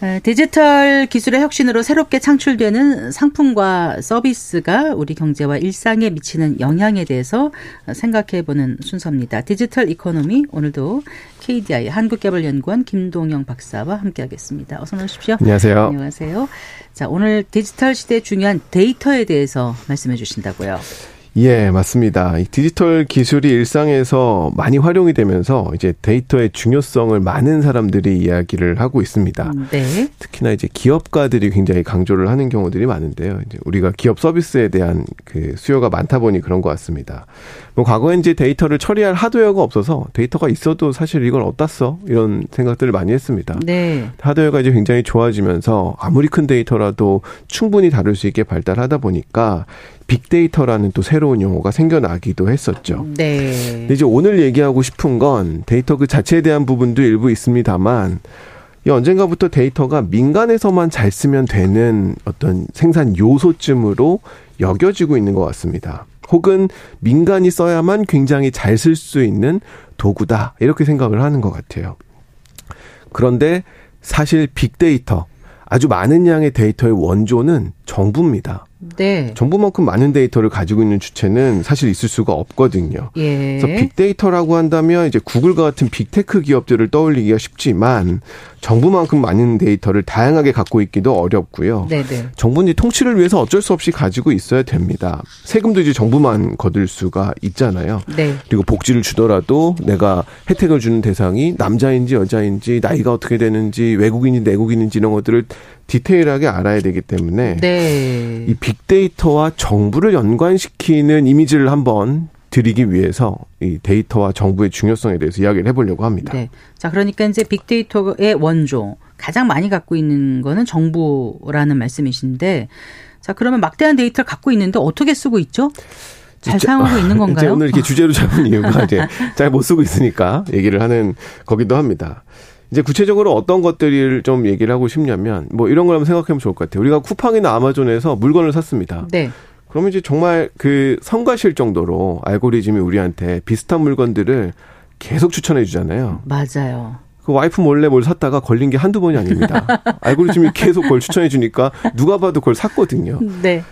에, 디지털 기술의 혁신으로 새롭게 창출되는 상품과 서비스가 우리 경제와 일상에 미치는 영향에 대해서 생각해보는 순서입니다. 디지털 이코노미 오늘도 KDI 한국개발연구원 김동영 박사와 함께하겠습니다. 어서 나오십시오. 안녕하세요. 안녕하세요. 자 오늘 디지털 시대의 중요한 데이터에 대해서 말씀해 주신다고요. 예, 맞습니다. 이 디지털 기술이 일상에서 많이 활용이 되면서 이제 데이터의 중요성을 많은 사람들이 이야기를 하고 있습니다. 네. 특히나 이제 기업가들이 굉장히 강조를 하는 경우들이 많은데요. 이제 우리가 기업 서비스에 대한 그 수요가 많다 보니 그런 것 같습니다. 뭐 과거에 이제 데이터를 처리할 하드웨어가 없어서 데이터가 있어도 사실 이걸 어디다 써? 이런 생각들을 많이 했습니다. 네. 하드웨어가 이제 굉장히 좋아지면서 아무리 큰 데이터라도 충분히 다룰 수 있게 발달하다 보니까 빅데이터라는 또 새로운 용어가 생겨나기도 했었죠. 네. 근데 이제 오늘 얘기하고 싶은 건 데이터 그 자체에 대한 부분도 일부 있습니다만 이 언젠가부터 데이터가 민간에서만 잘 쓰면 되는 어떤 생산 요소쯤으로 여겨지고 있는 것 같습니다. 혹은 민간이 써야만 굉장히 잘 쓸 수 있는 도구다. 이렇게 생각을 하는 것 같아요. 그런데 사실 빅데이터, 아주 많은 양의 데이터의 원조는 정부입니다. 네. 정부만큼 많은 데이터를 가지고 있는 주체는 사실 있을 수가 없거든요. 예. 그래서 빅데이터라고 한다면 이제 구글과 같은 빅테크 기업들을 떠올리기가 쉽지만 정부만큼 많은 데이터를 다양하게 갖고 있기도 어렵고요. 네네. 정부는 통치를 위해서 어쩔 수 없이 가지고 있어야 됩니다. 세금도 이제 정부만 거둘 수가 있잖아요. 네. 그리고 복지를 주더라도 내가 혜택을 주는 대상이 남자인지 여자인지 나이가 어떻게 되는지 외국인인지 내국인인지 이런 것들을 디테일하게 알아야 되기 때문에 네. 이 빅데이터와 정부를 연관시키는 이미지를 한번 드리기 위해서 이 데이터와 정부의 중요성에 대해서 이야기를 해보려고 합니다. 네. 자, 그러니까 이제 빅데이터의 원조 가장 많이 갖고 있는 거는 정부라는 말씀이신데 자, 그러면 막대한 데이터를 갖고 있는데 어떻게 쓰고 있죠? 잘 사용하고 있는 건가요? 오늘 이렇게 주제로 잡은 이유가 이제 잘 못 쓰고 있으니까 얘기를 하는 거기도 합니다. 이제 구체적으로 어떤 것들을 좀 얘기를 하고 싶냐면 뭐 이런 걸 한번 생각하면 좋을 것 같아요. 우리가 쿠팡이나 아마존에서 물건을 샀습니다. 네. 그러면 이제 정말 그 성가실 정도로 알고리즘이 우리한테 비슷한 물건들을 계속 추천해 주잖아요. 맞아요. 그 와이프 몰래 뭘 샀다가 걸린 게 한두 번이 아닙니다. 알고리즘이 계속 그걸 추천해 주니까 누가 봐도 그걸 샀거든요. 네.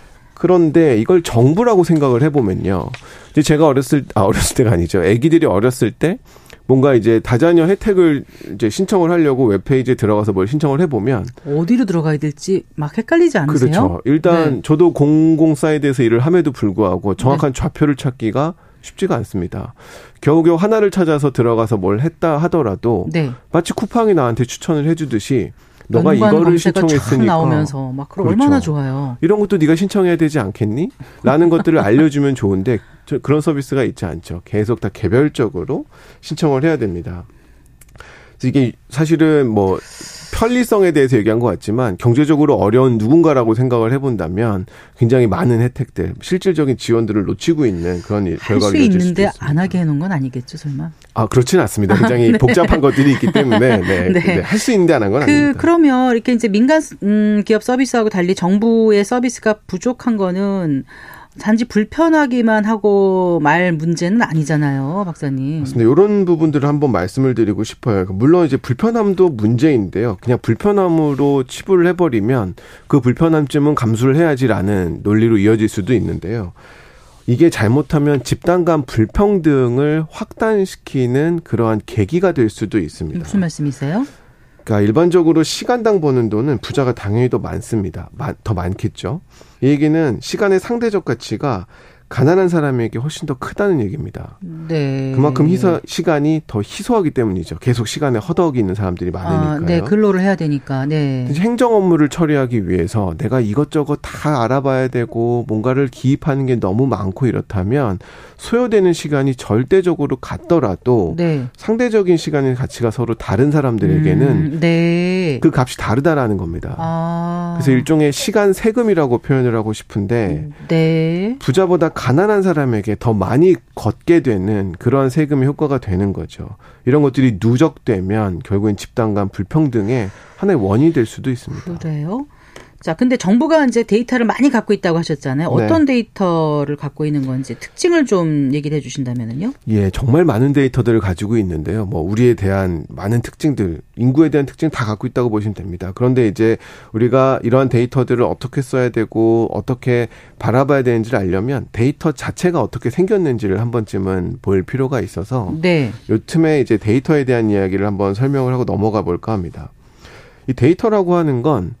그런데 이걸 정부라고 생각을 해보면요. 이제 제가 어렸을, 아, 어렸을 때가 아니죠. 아기들이 어렸을 때 뭔가 이제 다자녀 혜택을 이제 신청을 하려고 웹페이지에 들어가서 뭘 신청을 해보면 어디로 들어가야 될지 막 헷갈리지 않으세요? 그렇죠. 일단 네. 저도 공공 사이드에서 일을 함에도 불구하고 정확한 좌표를 찾기가 쉽지가 않습니다. 겨우겨우 하나를 찾아서 들어가서 뭘 했다 하더라도 네. 마치 쿠팡이 나한테 추천을 해주듯이 너가 이거를 신청했으니까 나오면서 막 그럼 그렇죠. 얼마나 좋아요. 이런 것도 네가 신청해야 되지 않겠니? 라는 것들을 알려주면 좋은데 저 그런 서비스가 있지 않죠. 계속 다 개별적으로 신청을 해야 됩니다. 이게 사실은 뭐 편리성에 대해서 얘기한 것 같지만 경제적으로 어려운 누군가라고 생각을 해본다면 굉장히 많은 혜택들, 실질적인 지원들을 놓치고 있는 그런 결과가 수 이어질 수도 있는데 있습니다. 안 하게 해놓은 건 아니겠죠, 설마? 아 그렇지는 않습니다. 굉장히 복잡한 것들이 있기 때문에 네, 네. 할 수 있는데 안 한건 그 아닙니다. 그러면 이렇게 이제 민간 음, 기업 서비스하고 달리 정부의 서비스가 부족한 거는 단지 불편하기만 하고 말 문제는 아니잖아요, 박사님. 맞습니다. 이런 부분들을 한번 말씀을 드리고 싶어요. 물론 이제 불편함도 문제인데요. 그냥 불편함으로 치부를 해버리면 그 불편함쯤은 감수를 해야지라는 논리로 이어질 수도 있는데요. 이게 잘못하면 집단 간 불평등을 확단시키는 그러한 계기가 될 수도 있습니다. 무슨 말씀이세요? 그러니까 일반적으로 시간당 버는 돈은 부자가 당연히 더 많습니다. 마- 더 많겠죠. 이 얘기는 시간의 상대적 가치가 가난한 사람에게 훨씬 더 크다는 얘기입니다. 네. 그만큼 희소, 시간이 더 희소하기 때문이죠. 계속 시간에 허덕이는 사람들이 많으니까요. 아, 네, 근로를 해야 되니까. 네. 행정 업무를 처리하기 위해서 내가 이것저것 다 알아봐야 되고 뭔가를 기입하는 게 너무 많고 이렇다면 소요되는 시간이 절대적으로 같더라도 네. 상대적인 시간의 가치가 서로 다른 사람들에게는 음, 네. 그 값이 다르다라는 겁니다. 아. 그래서 일종의 시간 세금이라고 표현을 하고 싶은데 네. 부자보다 가난한 사람에게 더 많이 걷게 되는 그러한 세금의 효과가 되는 거죠. 이런 것들이 누적되면 결국엔 집단 간 불평등의 하나의 원인이 될 수도 있습니다. 그래요? 자, 근데 정부가 이제 데이터를 많이 갖고 있다고 하셨잖아요. 네. 어떤 데이터를 갖고 있는 건지 특징을 좀 얘기를 해 주신다면은요? 예, 정말 많은 데이터들을 가지고 있는데요. 뭐 우리에 대한 많은 특징들, 인구에 대한 특징 다 갖고 있다고 보시면 됩니다. 그런데 이제 우리가 이러한 데이터들을 어떻게 써야 되고 어떻게 바라봐야 되는지를 알려면 데이터 자체가 어떻게 생겼는지를 한 번쯤은 볼 필요가 있어서 네. 요 틈에 이제 데이터에 대한 이야기를 한번 설명을 하고 넘어가 볼까 합니다. 이 데이터라고 하는 건,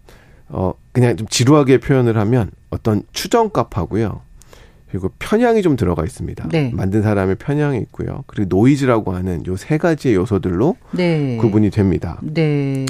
어, 그냥 좀 지루하게 표현을 하면 어떤 추정값하고요. 그리고 편향이 좀 들어가 있습니다. 네. 만든 사람의 편향이 있고요. 그리고 노이즈라고 하는 요 세 가지의 요소들로 네. 구분이 됩니다. 네.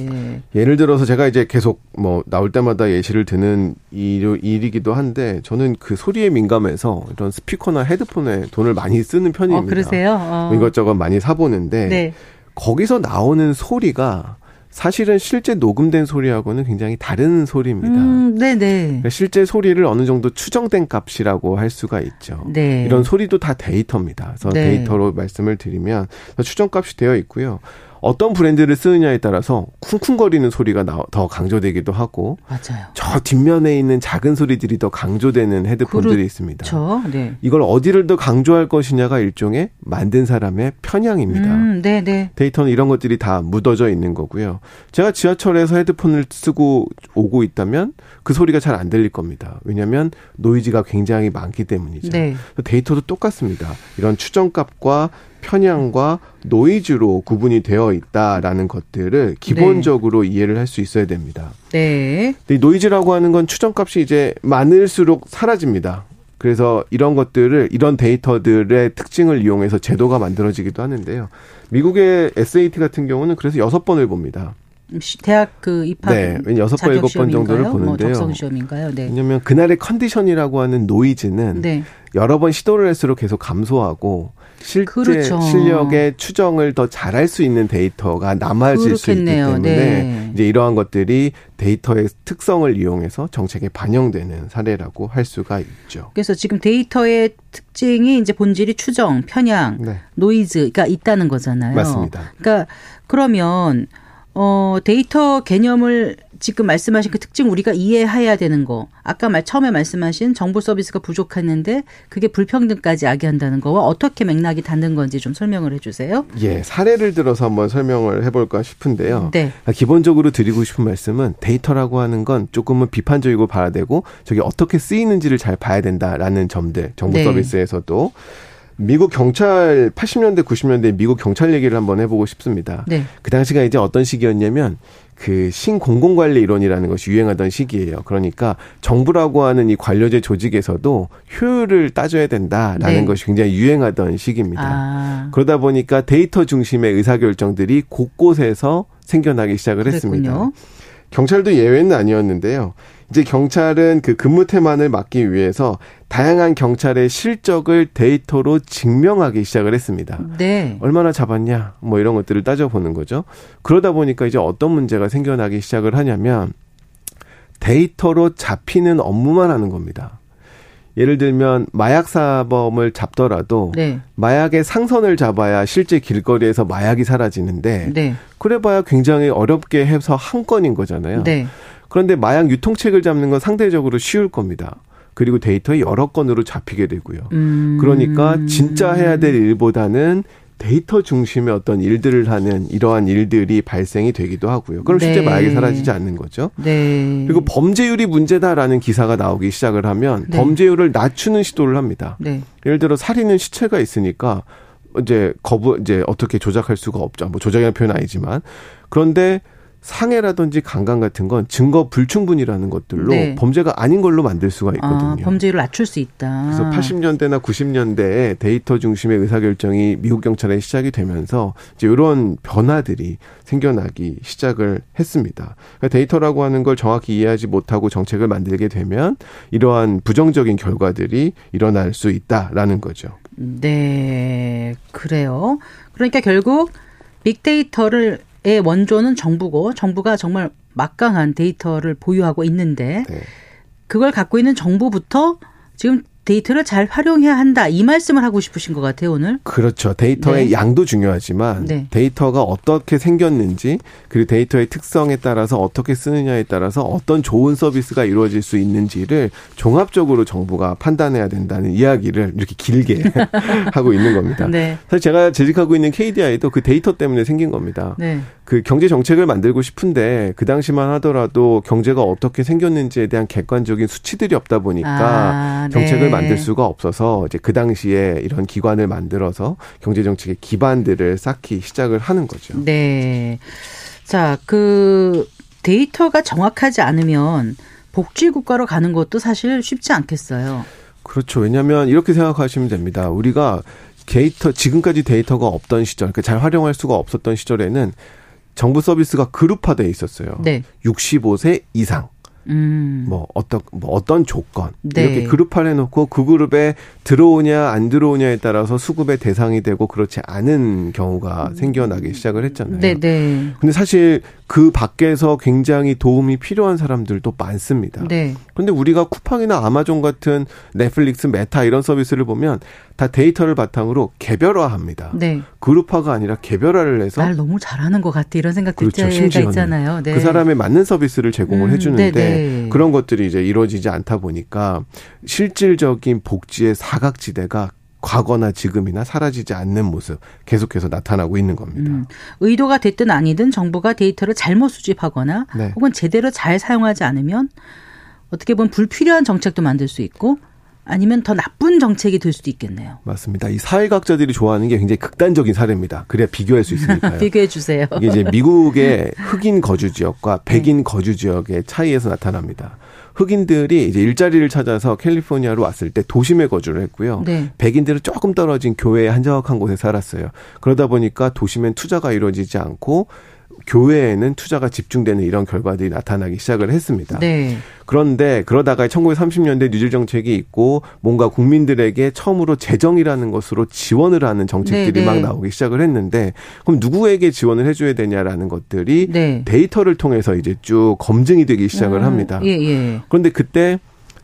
예를 들어서 제가 이제 계속 뭐 나올 때마다 예시를 드는 일, 일이기도 한데 저는 그 소리에 민감해서 이런 스피커나 헤드폰에 돈을 많이 쓰는 편입니다. 어, 그러세요? 어. 뭐 이것저것 많이 사보는데 네. 거기서 나오는 소리가 사실은 실제 녹음된 소리하고는 굉장히 다른 소리입니다. 음, 네, 네. 그러니까 실제 소리를 어느 정도 추정된 값이라고 할 수가 있죠. 네. 이런 소리도 다 데이터입니다. 그래서 네. 데이터로 말씀을 드리면 추정값이 되어 있고요. 어떤 브랜드를 쓰느냐에 따라서 쿵쿵거리는 소리가 나- 더 강조되기도 하고 맞아요. 저 뒷면에 있는 작은 소리들이 더 강조되는 헤드폰들이 있습니다. 그렇죠. 네. 이걸 어디를 더 강조할 것이냐가 일종의 만든 사람의 편향입니다. 음, 네, 네. 데이터는 이런 것들이 다 묻어져 있는 거고요. 제가 지하철에서 헤드폰을 쓰고 오고 있다면 그 소리가 잘 안 들릴 겁니다. 왜냐하면 노이즈가 굉장히 많기 때문이죠. 네. 데이터도 똑같습니다. 이런 추정값과 편향과 노이즈로 구분이 되어 있다라는 것들을 기본적으로 이해를 할 수 있어야 됩니다. 네. 근데 이 노이즈라고 하는 건 추정값이 이제 많을수록 사라집니다. 그래서 이런 것들을 이런 데이터들의 특징을 이용해서 제도가 만들어지기도 하는데요. 미국의 SAT 같은 경우는 그래서 여섯 번을 봅니다. 시- 대학 그 입학 네, 여섯 번, 일곱 번 정도를? 뭐 보는데요. 적성 시험인가요? 네. 왜냐하면 그날의 컨디션이라고 하는 노이즈는 네. 여러 번 시도를 할수록 계속 감소하고 실제 그렇죠. 실력의 추정을 더 잘할 수 있는 데이터가 남아질 수 있기 그렇겠네요. 때문에 네. 이제 이러한 것들이 데이터의 특성을 이용해서 정책에 반영되는 사례라고 할 수가 있죠. 그래서 지금 데이터의 특징이 이제 본질이 추정, 편향, 네. 노이즈가 있다는 거잖아요. 맞습니다. 그러니까 그러면 어 데이터 개념을 지금 말씀하신 그 특징 우리가 이해해야 되는 거. 아까 말 처음에 말씀하신 정보 서비스가 부족했는데 그게 불평등까지 야기한다는 거와 어떻게 맥락이 닿는 건지 좀 설명을 해 주세요. 예, 사례를 들어서 한번 설명을 해볼까 싶은데요. 네. 기본적으로 드리고 싶은 말씀은 데이터라고 하는 건 조금은 비판적이고 봐야 되고 저게 어떻게 쓰이는지를 잘 봐야 된다라는 점들 정보 네. 서비스에서도 미국 경찰 80년대 90년대 미국 경찰 얘기를 한번 해보고 싶습니다. 네. 그 당시가 이제 어떤 시기였냐면 그 신공공관리 이론이라는 것이 유행하던 시기예요. 그러니까 정부라고 하는 이 관료제 조직에서도 효율을 따져야 된다라는 네. 것이 굉장히 유행하던 시기입니다. 아. 그러다 보니까 데이터 중심의 의사결정들이 곳곳에서 생겨나기 시작을 했습니다. 그랬군요. 경찰도 예외는 아니었는데요. 이제 경찰은 그 근무 태만을 막기 위해서 다양한 경찰의 실적을 데이터로 증명하기 시작을 했습니다. 네. 얼마나 잡았냐, 뭐 이런 것들을 따져보는 거죠. 그러다 보니까 이제 어떤 문제가 생겨나기 시작을 하냐면 데이터로 잡히는 업무만 하는 겁니다. 예를 들면 마약 사범을 잡더라도 네. 마약의 상선을 잡아야 실제 길거리에서 마약이 사라지는데 네. 그래봐야 굉장히 어렵게 해서 한 건인 거잖아요. 네. 그런데 마약 유통책을 잡는 건 상대적으로 쉬울 겁니다. 그리고 데이터에 여러 건으로 잡히게 되고요. 음. 그러니까 진짜 해야 될 일보다는 데이터 중심의 어떤 일들을 하는 이러한 일들이 발생이 되기도 하고요. 그럼 실제 네. 마약이 사라지지 않는 거죠. 네. 그리고 범죄율이 문제다라는 기사가 나오기 시작을 하면 네. 범죄율을 낮추는 시도를 합니다. 네. 예를 들어 살인은 시체가 있으니까 이제 거부 이제 어떻게 조작할 수가 없죠. 뭐 조작이라는 표현 은 아니지만 그런데 상해라든지 강간 같은 건 증거 불충분이라는 것들로 네. 범죄가 아닌 걸로 만들 수가 아, 있거든요. 범죄율을 낮출 수 있다. 그래서 80년대나 90년대에 데이터 중심의 의사결정이 미국 경찰에 시작이 되면서 이제 이런 변화들이 생겨나기 시작을 했습니다. 그러니까 데이터라고 하는 걸 정확히 이해하지 못하고 정책을 만들게 되면 이러한 부정적인 결과들이 일어날 수 있다라는 거죠. 네, 그래요. 그러니까 결국 빅데이터를 의 원조는 정부고 정부가 정말 막강한 데이터를 보유하고 있는데 네. 그걸 갖고 있는 정부부터 지금 데이터를 잘 활용해야 한다 이 말씀을 하고 싶으신 것 같아요 오늘. 그렇죠. 데이터의 네. 양도 중요하지만 네. 데이터가 어떻게 생겼는지 그리고 데이터의 특성에 따라서 어떻게 쓰느냐에 따라서 어떤 좋은 서비스가 이루어질 수 있는지를 종합적으로 정부가 판단해야 된다는 이야기를 이렇게 길게 하고 있는 겁니다. 네, 사실 제가 재직하고 있는 KDI도 그 데이터 때문에 생긴 겁니다. 네, 그 경제 정책을 만들고 싶은데 그 당시만 하더라도 경제가 어떻게 생겼는지에 대한 객관적인 수치들이 없다 보니까 아, 네. 정책을 만들 수가 없어서 이제 그 당시에 이런 기관을 만들어서 경제 정책의 기반들을 쌓기 시작을 하는 거죠. 네. 자, 그 데이터가 정확하지 않으면 복지 국가로 가는 것도 사실 쉽지 않겠어요. 그렇죠. 왜냐하면 이렇게 생각하시면 됩니다. 우리가 데이터 지금까지 데이터가 없던 시절, 그러니까 잘 활용할 수가 없었던 시절에는 정부 서비스가 그룹화돼 있었어요. 네. 65세 이상. 음. 뭐 어떤 뭐 어떤 조건 네. 이렇게 그룹화를 해놓고 그 그룹에 들어오냐 안 들어오냐에 따라서 수급의 대상이 되고 그렇지 않은 경우가 생겨나기 시작을 했잖아요. 네, 네. 근데 사실 그 밖에서 굉장히 도움이 필요한 사람들도 많습니다. 네. 근데 우리가 쿠팡이나 아마존 같은 넷플릭스, 메타 이런 서비스를 보면 다 데이터를 바탕으로 개별화합니다. 네. 그룹화가 아니라 개별화를 해서 날 너무 잘하는 것 같아 이런 생각 들 그렇죠. 있잖아요. 네. 그 사람에 맞는 서비스를 제공을 음, 해주는데 네네. 그런 것들이 이제 이루어지지 않다 보니까 실질적인 복지의 사각지대가 과거나 지금이나 사라지지 않는 모습 계속해서 나타나고 있는 겁니다. 음, 의도가 됐든 아니든 정부가 데이터를 잘못 수집하거나 네. 혹은 제대로 잘 사용하지 않으면 어떻게 보면 불필요한 정책도 만들 수 있고 아니면 더 나쁜 정책이 될 수도 있겠네요. 맞습니다. 이 사회학자들이 좋아하는 게 굉장히 극단적인 사례입니다. 그래야 비교할 수 있으니까요. 비교해 주세요. 이게 이제 미국의 흑인 거주 지역과 백인 거주 지역의 차이에서 나타납니다. 흑인들이 이제 일자리를 찾아서 캘리포니아로 왔을 때 도심에 거주를 했고요. 네. 백인들은 조금 떨어진 교외의 한적한 곳에 살았어요. 그러다 보니까 도심엔 투자가 이루어지지 않고 교외에는 투자가 집중되는 이런 결과들이 나타나기 시작을 했습니다. 네. 그런데 그러다가 1930년대 뉴딜 정책이 있고 뭔가 국민들에게 처음으로 재정이라는 것으로 지원을 하는 정책들이 네, 네. 막 나오기 시작을 했는데 그럼 누구에게 지원을 해줘야 되냐라는 것들이 네. 데이터를 통해서 이제 쭉 검증이 되기 시작을 음, 합니다. 예, 예. 그런데 그때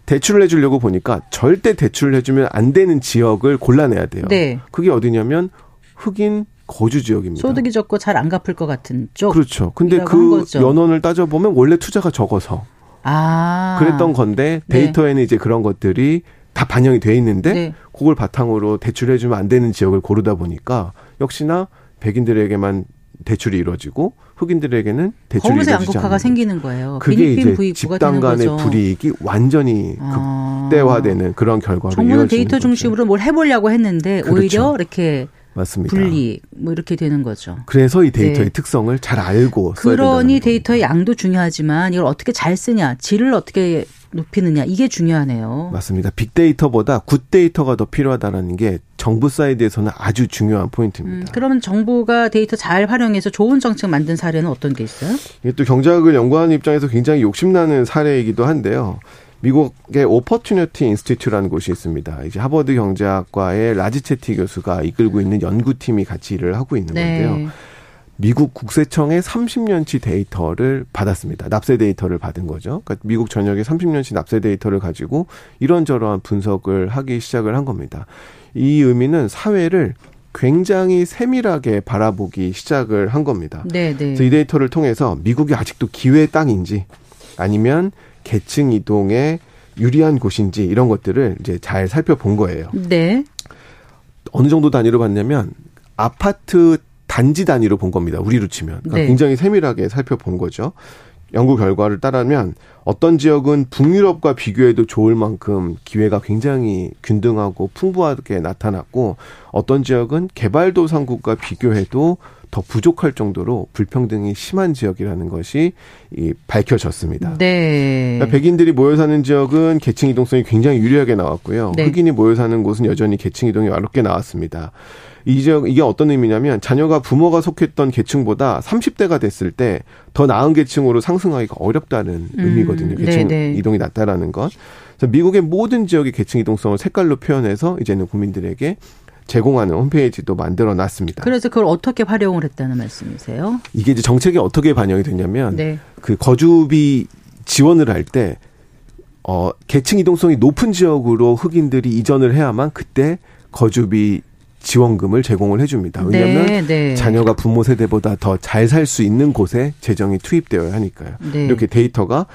대출을 해주려고 보니까 절대 대출을 해주면 안 되는 지역을 골라내야 돼요. 네. 그게 어디냐면 흑인 거주 지역입니다. 소득이 적고 잘 안 갚을 것 같은 쪽. 그렇죠. 근데 그. 연원을 따져 보면 원래 투자가 적어서 아. 그랬던 건데 네. 데이터에는 이제 그런 것들이 다 반영이 돼 있는데 네. 그걸 바탕으로 대출해 주면 안 되는 지역을 고르다 보니까 역시나 백인들에게만 대출이 이루어지고 흑인들에게는 대출이 이루어지지 양극화가 않는 생기는 거예요. 그게 이제 집단 되는 간의. 불이익이 완전히 아. 극대화되는 그런 결과로 이어지는 데이터 거죠. 중심으로 뭘 해보려고 했는데 그렇죠. 오히려 이렇게 맞습니다. 분리 뭐 이렇게 되는 거죠. 그래서 이 데이터의 네. 특성을 잘 알고 그러니 데이터의 양도 중요하지만 이걸 어떻게 잘 쓰냐, 질을 어떻게 높이느냐 이게 중요하네요. 맞습니다. 빅데이터보다 good data가 더 필요하다는 게 정부 사이드에서는 아주 중요한 음, 포인트입니다. 그러면 정부가 데이터 잘 활용해서 좋은 정책 만든 사례는 어떤 게 있어요? 이게 또 경제학을 연구하는 입장에서 굉장히 욕심나는 사례이기도 한데요. 미국의 Opportunity Institute라는 곳이 있습니다. 이제 하버드 경제학과의 라지 체티 교수가 이끌고 있는 연구팀이 같이 일을 하고 있는 건데요. 네. 미국 국세청의 30년치 데이터를 받았습니다. 납세 데이터를 받은 거죠. 그러니까 미국 전역의 30년치 납세 데이터를 가지고 이런저런 분석을 하기 시작을 한 겁니다. 이 의미는 사회를 굉장히 세밀하게 바라보기 시작을 한 겁니다. 네, 네. 그래서 이 데이터를 통해서 미국이 아직도 기회의 땅인지 아니면 계층 이동에 유리한 곳인지 이런 것들을 이제 잘 살펴본 거예요. 네. 어느 정도 단위로 봤냐면 아파트 단지 단위로 본 겁니다. 우리로 치면 그러니까 네. 굉장히 세밀하게 살펴본 거죠. 연구 결과를 따르면 어떤 지역은 북유럽과 비교해도 좋을 만큼 기회가 굉장히 균등하고 풍부하게 나타났고 어떤 지역은 개발도상국과 비교해도 더 부족할 정도로 불평등이 심한 지역이라는 것이 이 밝혀졌습니다. 네. 그러니까 백인들이 모여 사는 지역은 계층 이동성이 굉장히 유리하게 나왔고요. 네. 흑인이 모여 사는 곳은 여전히 계층 이동이 어렵게 나왔습니다. 이 지역 이게 어떤 의미냐면 자녀가 부모가 속했던 계층보다 30대가 됐을 때 더 나은 계층으로 상승하기가 어렵다는 음, 의미거든요. 계층 네, 네. 이동이 낮다라는 것. 그래서 미국의 모든 지역의 계층 이동성을 색깔로 표현해서 이제는 국민들에게 제공하는 홈페이지도 만들어 놨습니다. 그래서 그걸 어떻게 활용을 했다는 말씀이세요? 이게 이제 정책에 어떻게 반영이 됐냐면 네. 그 거주비 지원을 할 때 어, 계층 이동성이 높은 지역으로 흑인들이 이전을 해야만 그때 거주비 지원금을 제공을 해줍니다. 왜냐하면 네, 네. 자녀가 부모 세대보다 더 잘 살 수 있는 곳에 재정이 투입되어야 하니까요. 네. 이렇게 데이터가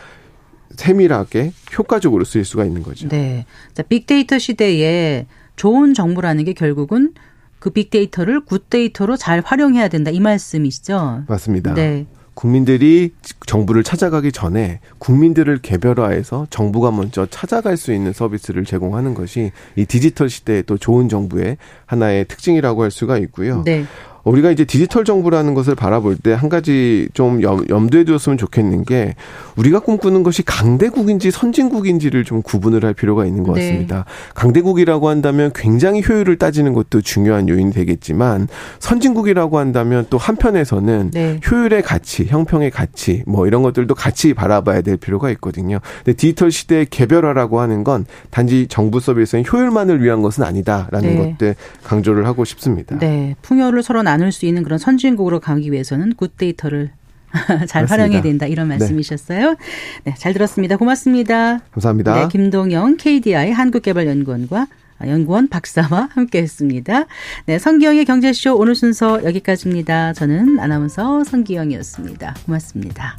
세밀하게 효과적으로 쓰일 수가 있는 거죠. 네. 자, 빅데이터 시대에 좋은 정부라는 게 결국은 그 빅데이터를 굿데이터로 잘 활용해야 된다 이 말씀이시죠? 맞습니다. 네. 국민들이 정부를 찾아가기 전에 국민들을 개별화해서 정부가 먼저 찾아갈 수 있는 서비스를 제공하는 것이 이 디지털 시대의 또 좋은 정부의 하나의 특징이라고 할 수가 있고요. 네. 우리가 이제 디지털 정부라는 것을 바라볼 때 한 가지 좀 염, 염두에 두었으면 좋겠는 게 우리가 꿈꾸는 것이 강대국인지 선진국인지를 좀 구분을 할 필요가 있는 것 네. 같습니다. 네. 강대국이라고 한다면 굉장히 효율을 따지는 것도 중요한 요인이 되겠지만 선진국이라고 한다면 또 한편에서는 네. 효율의 가치, 형평의 가치 뭐 이런 것들도 같이 바라봐야 될 필요가 있거든요. 근데 디지털 시대의 개별화라고 하는 건 단지 정부 서비스의 효율만을 위한 것은 아니다라는 네. 것들 강조를 하고 싶습니다. 네. 풍요를 서로 나눌 수 있는 그런 선진국으로 가기 위해서는 굿데이터를 잘 맞습니다. 활용해야 된다 이런 네. 말씀이셨어요. 네. 네, 잘 들었습니다. 고맙습니다. 감사합니다. 네, 김동영 KDI 한국개발연구원과 연구원 박사와 함께했습니다. 네, 성기영의 경제쇼 오늘 순서 여기까지입니다. 저는 아나운서 성기영이었습니다. 고맙습니다.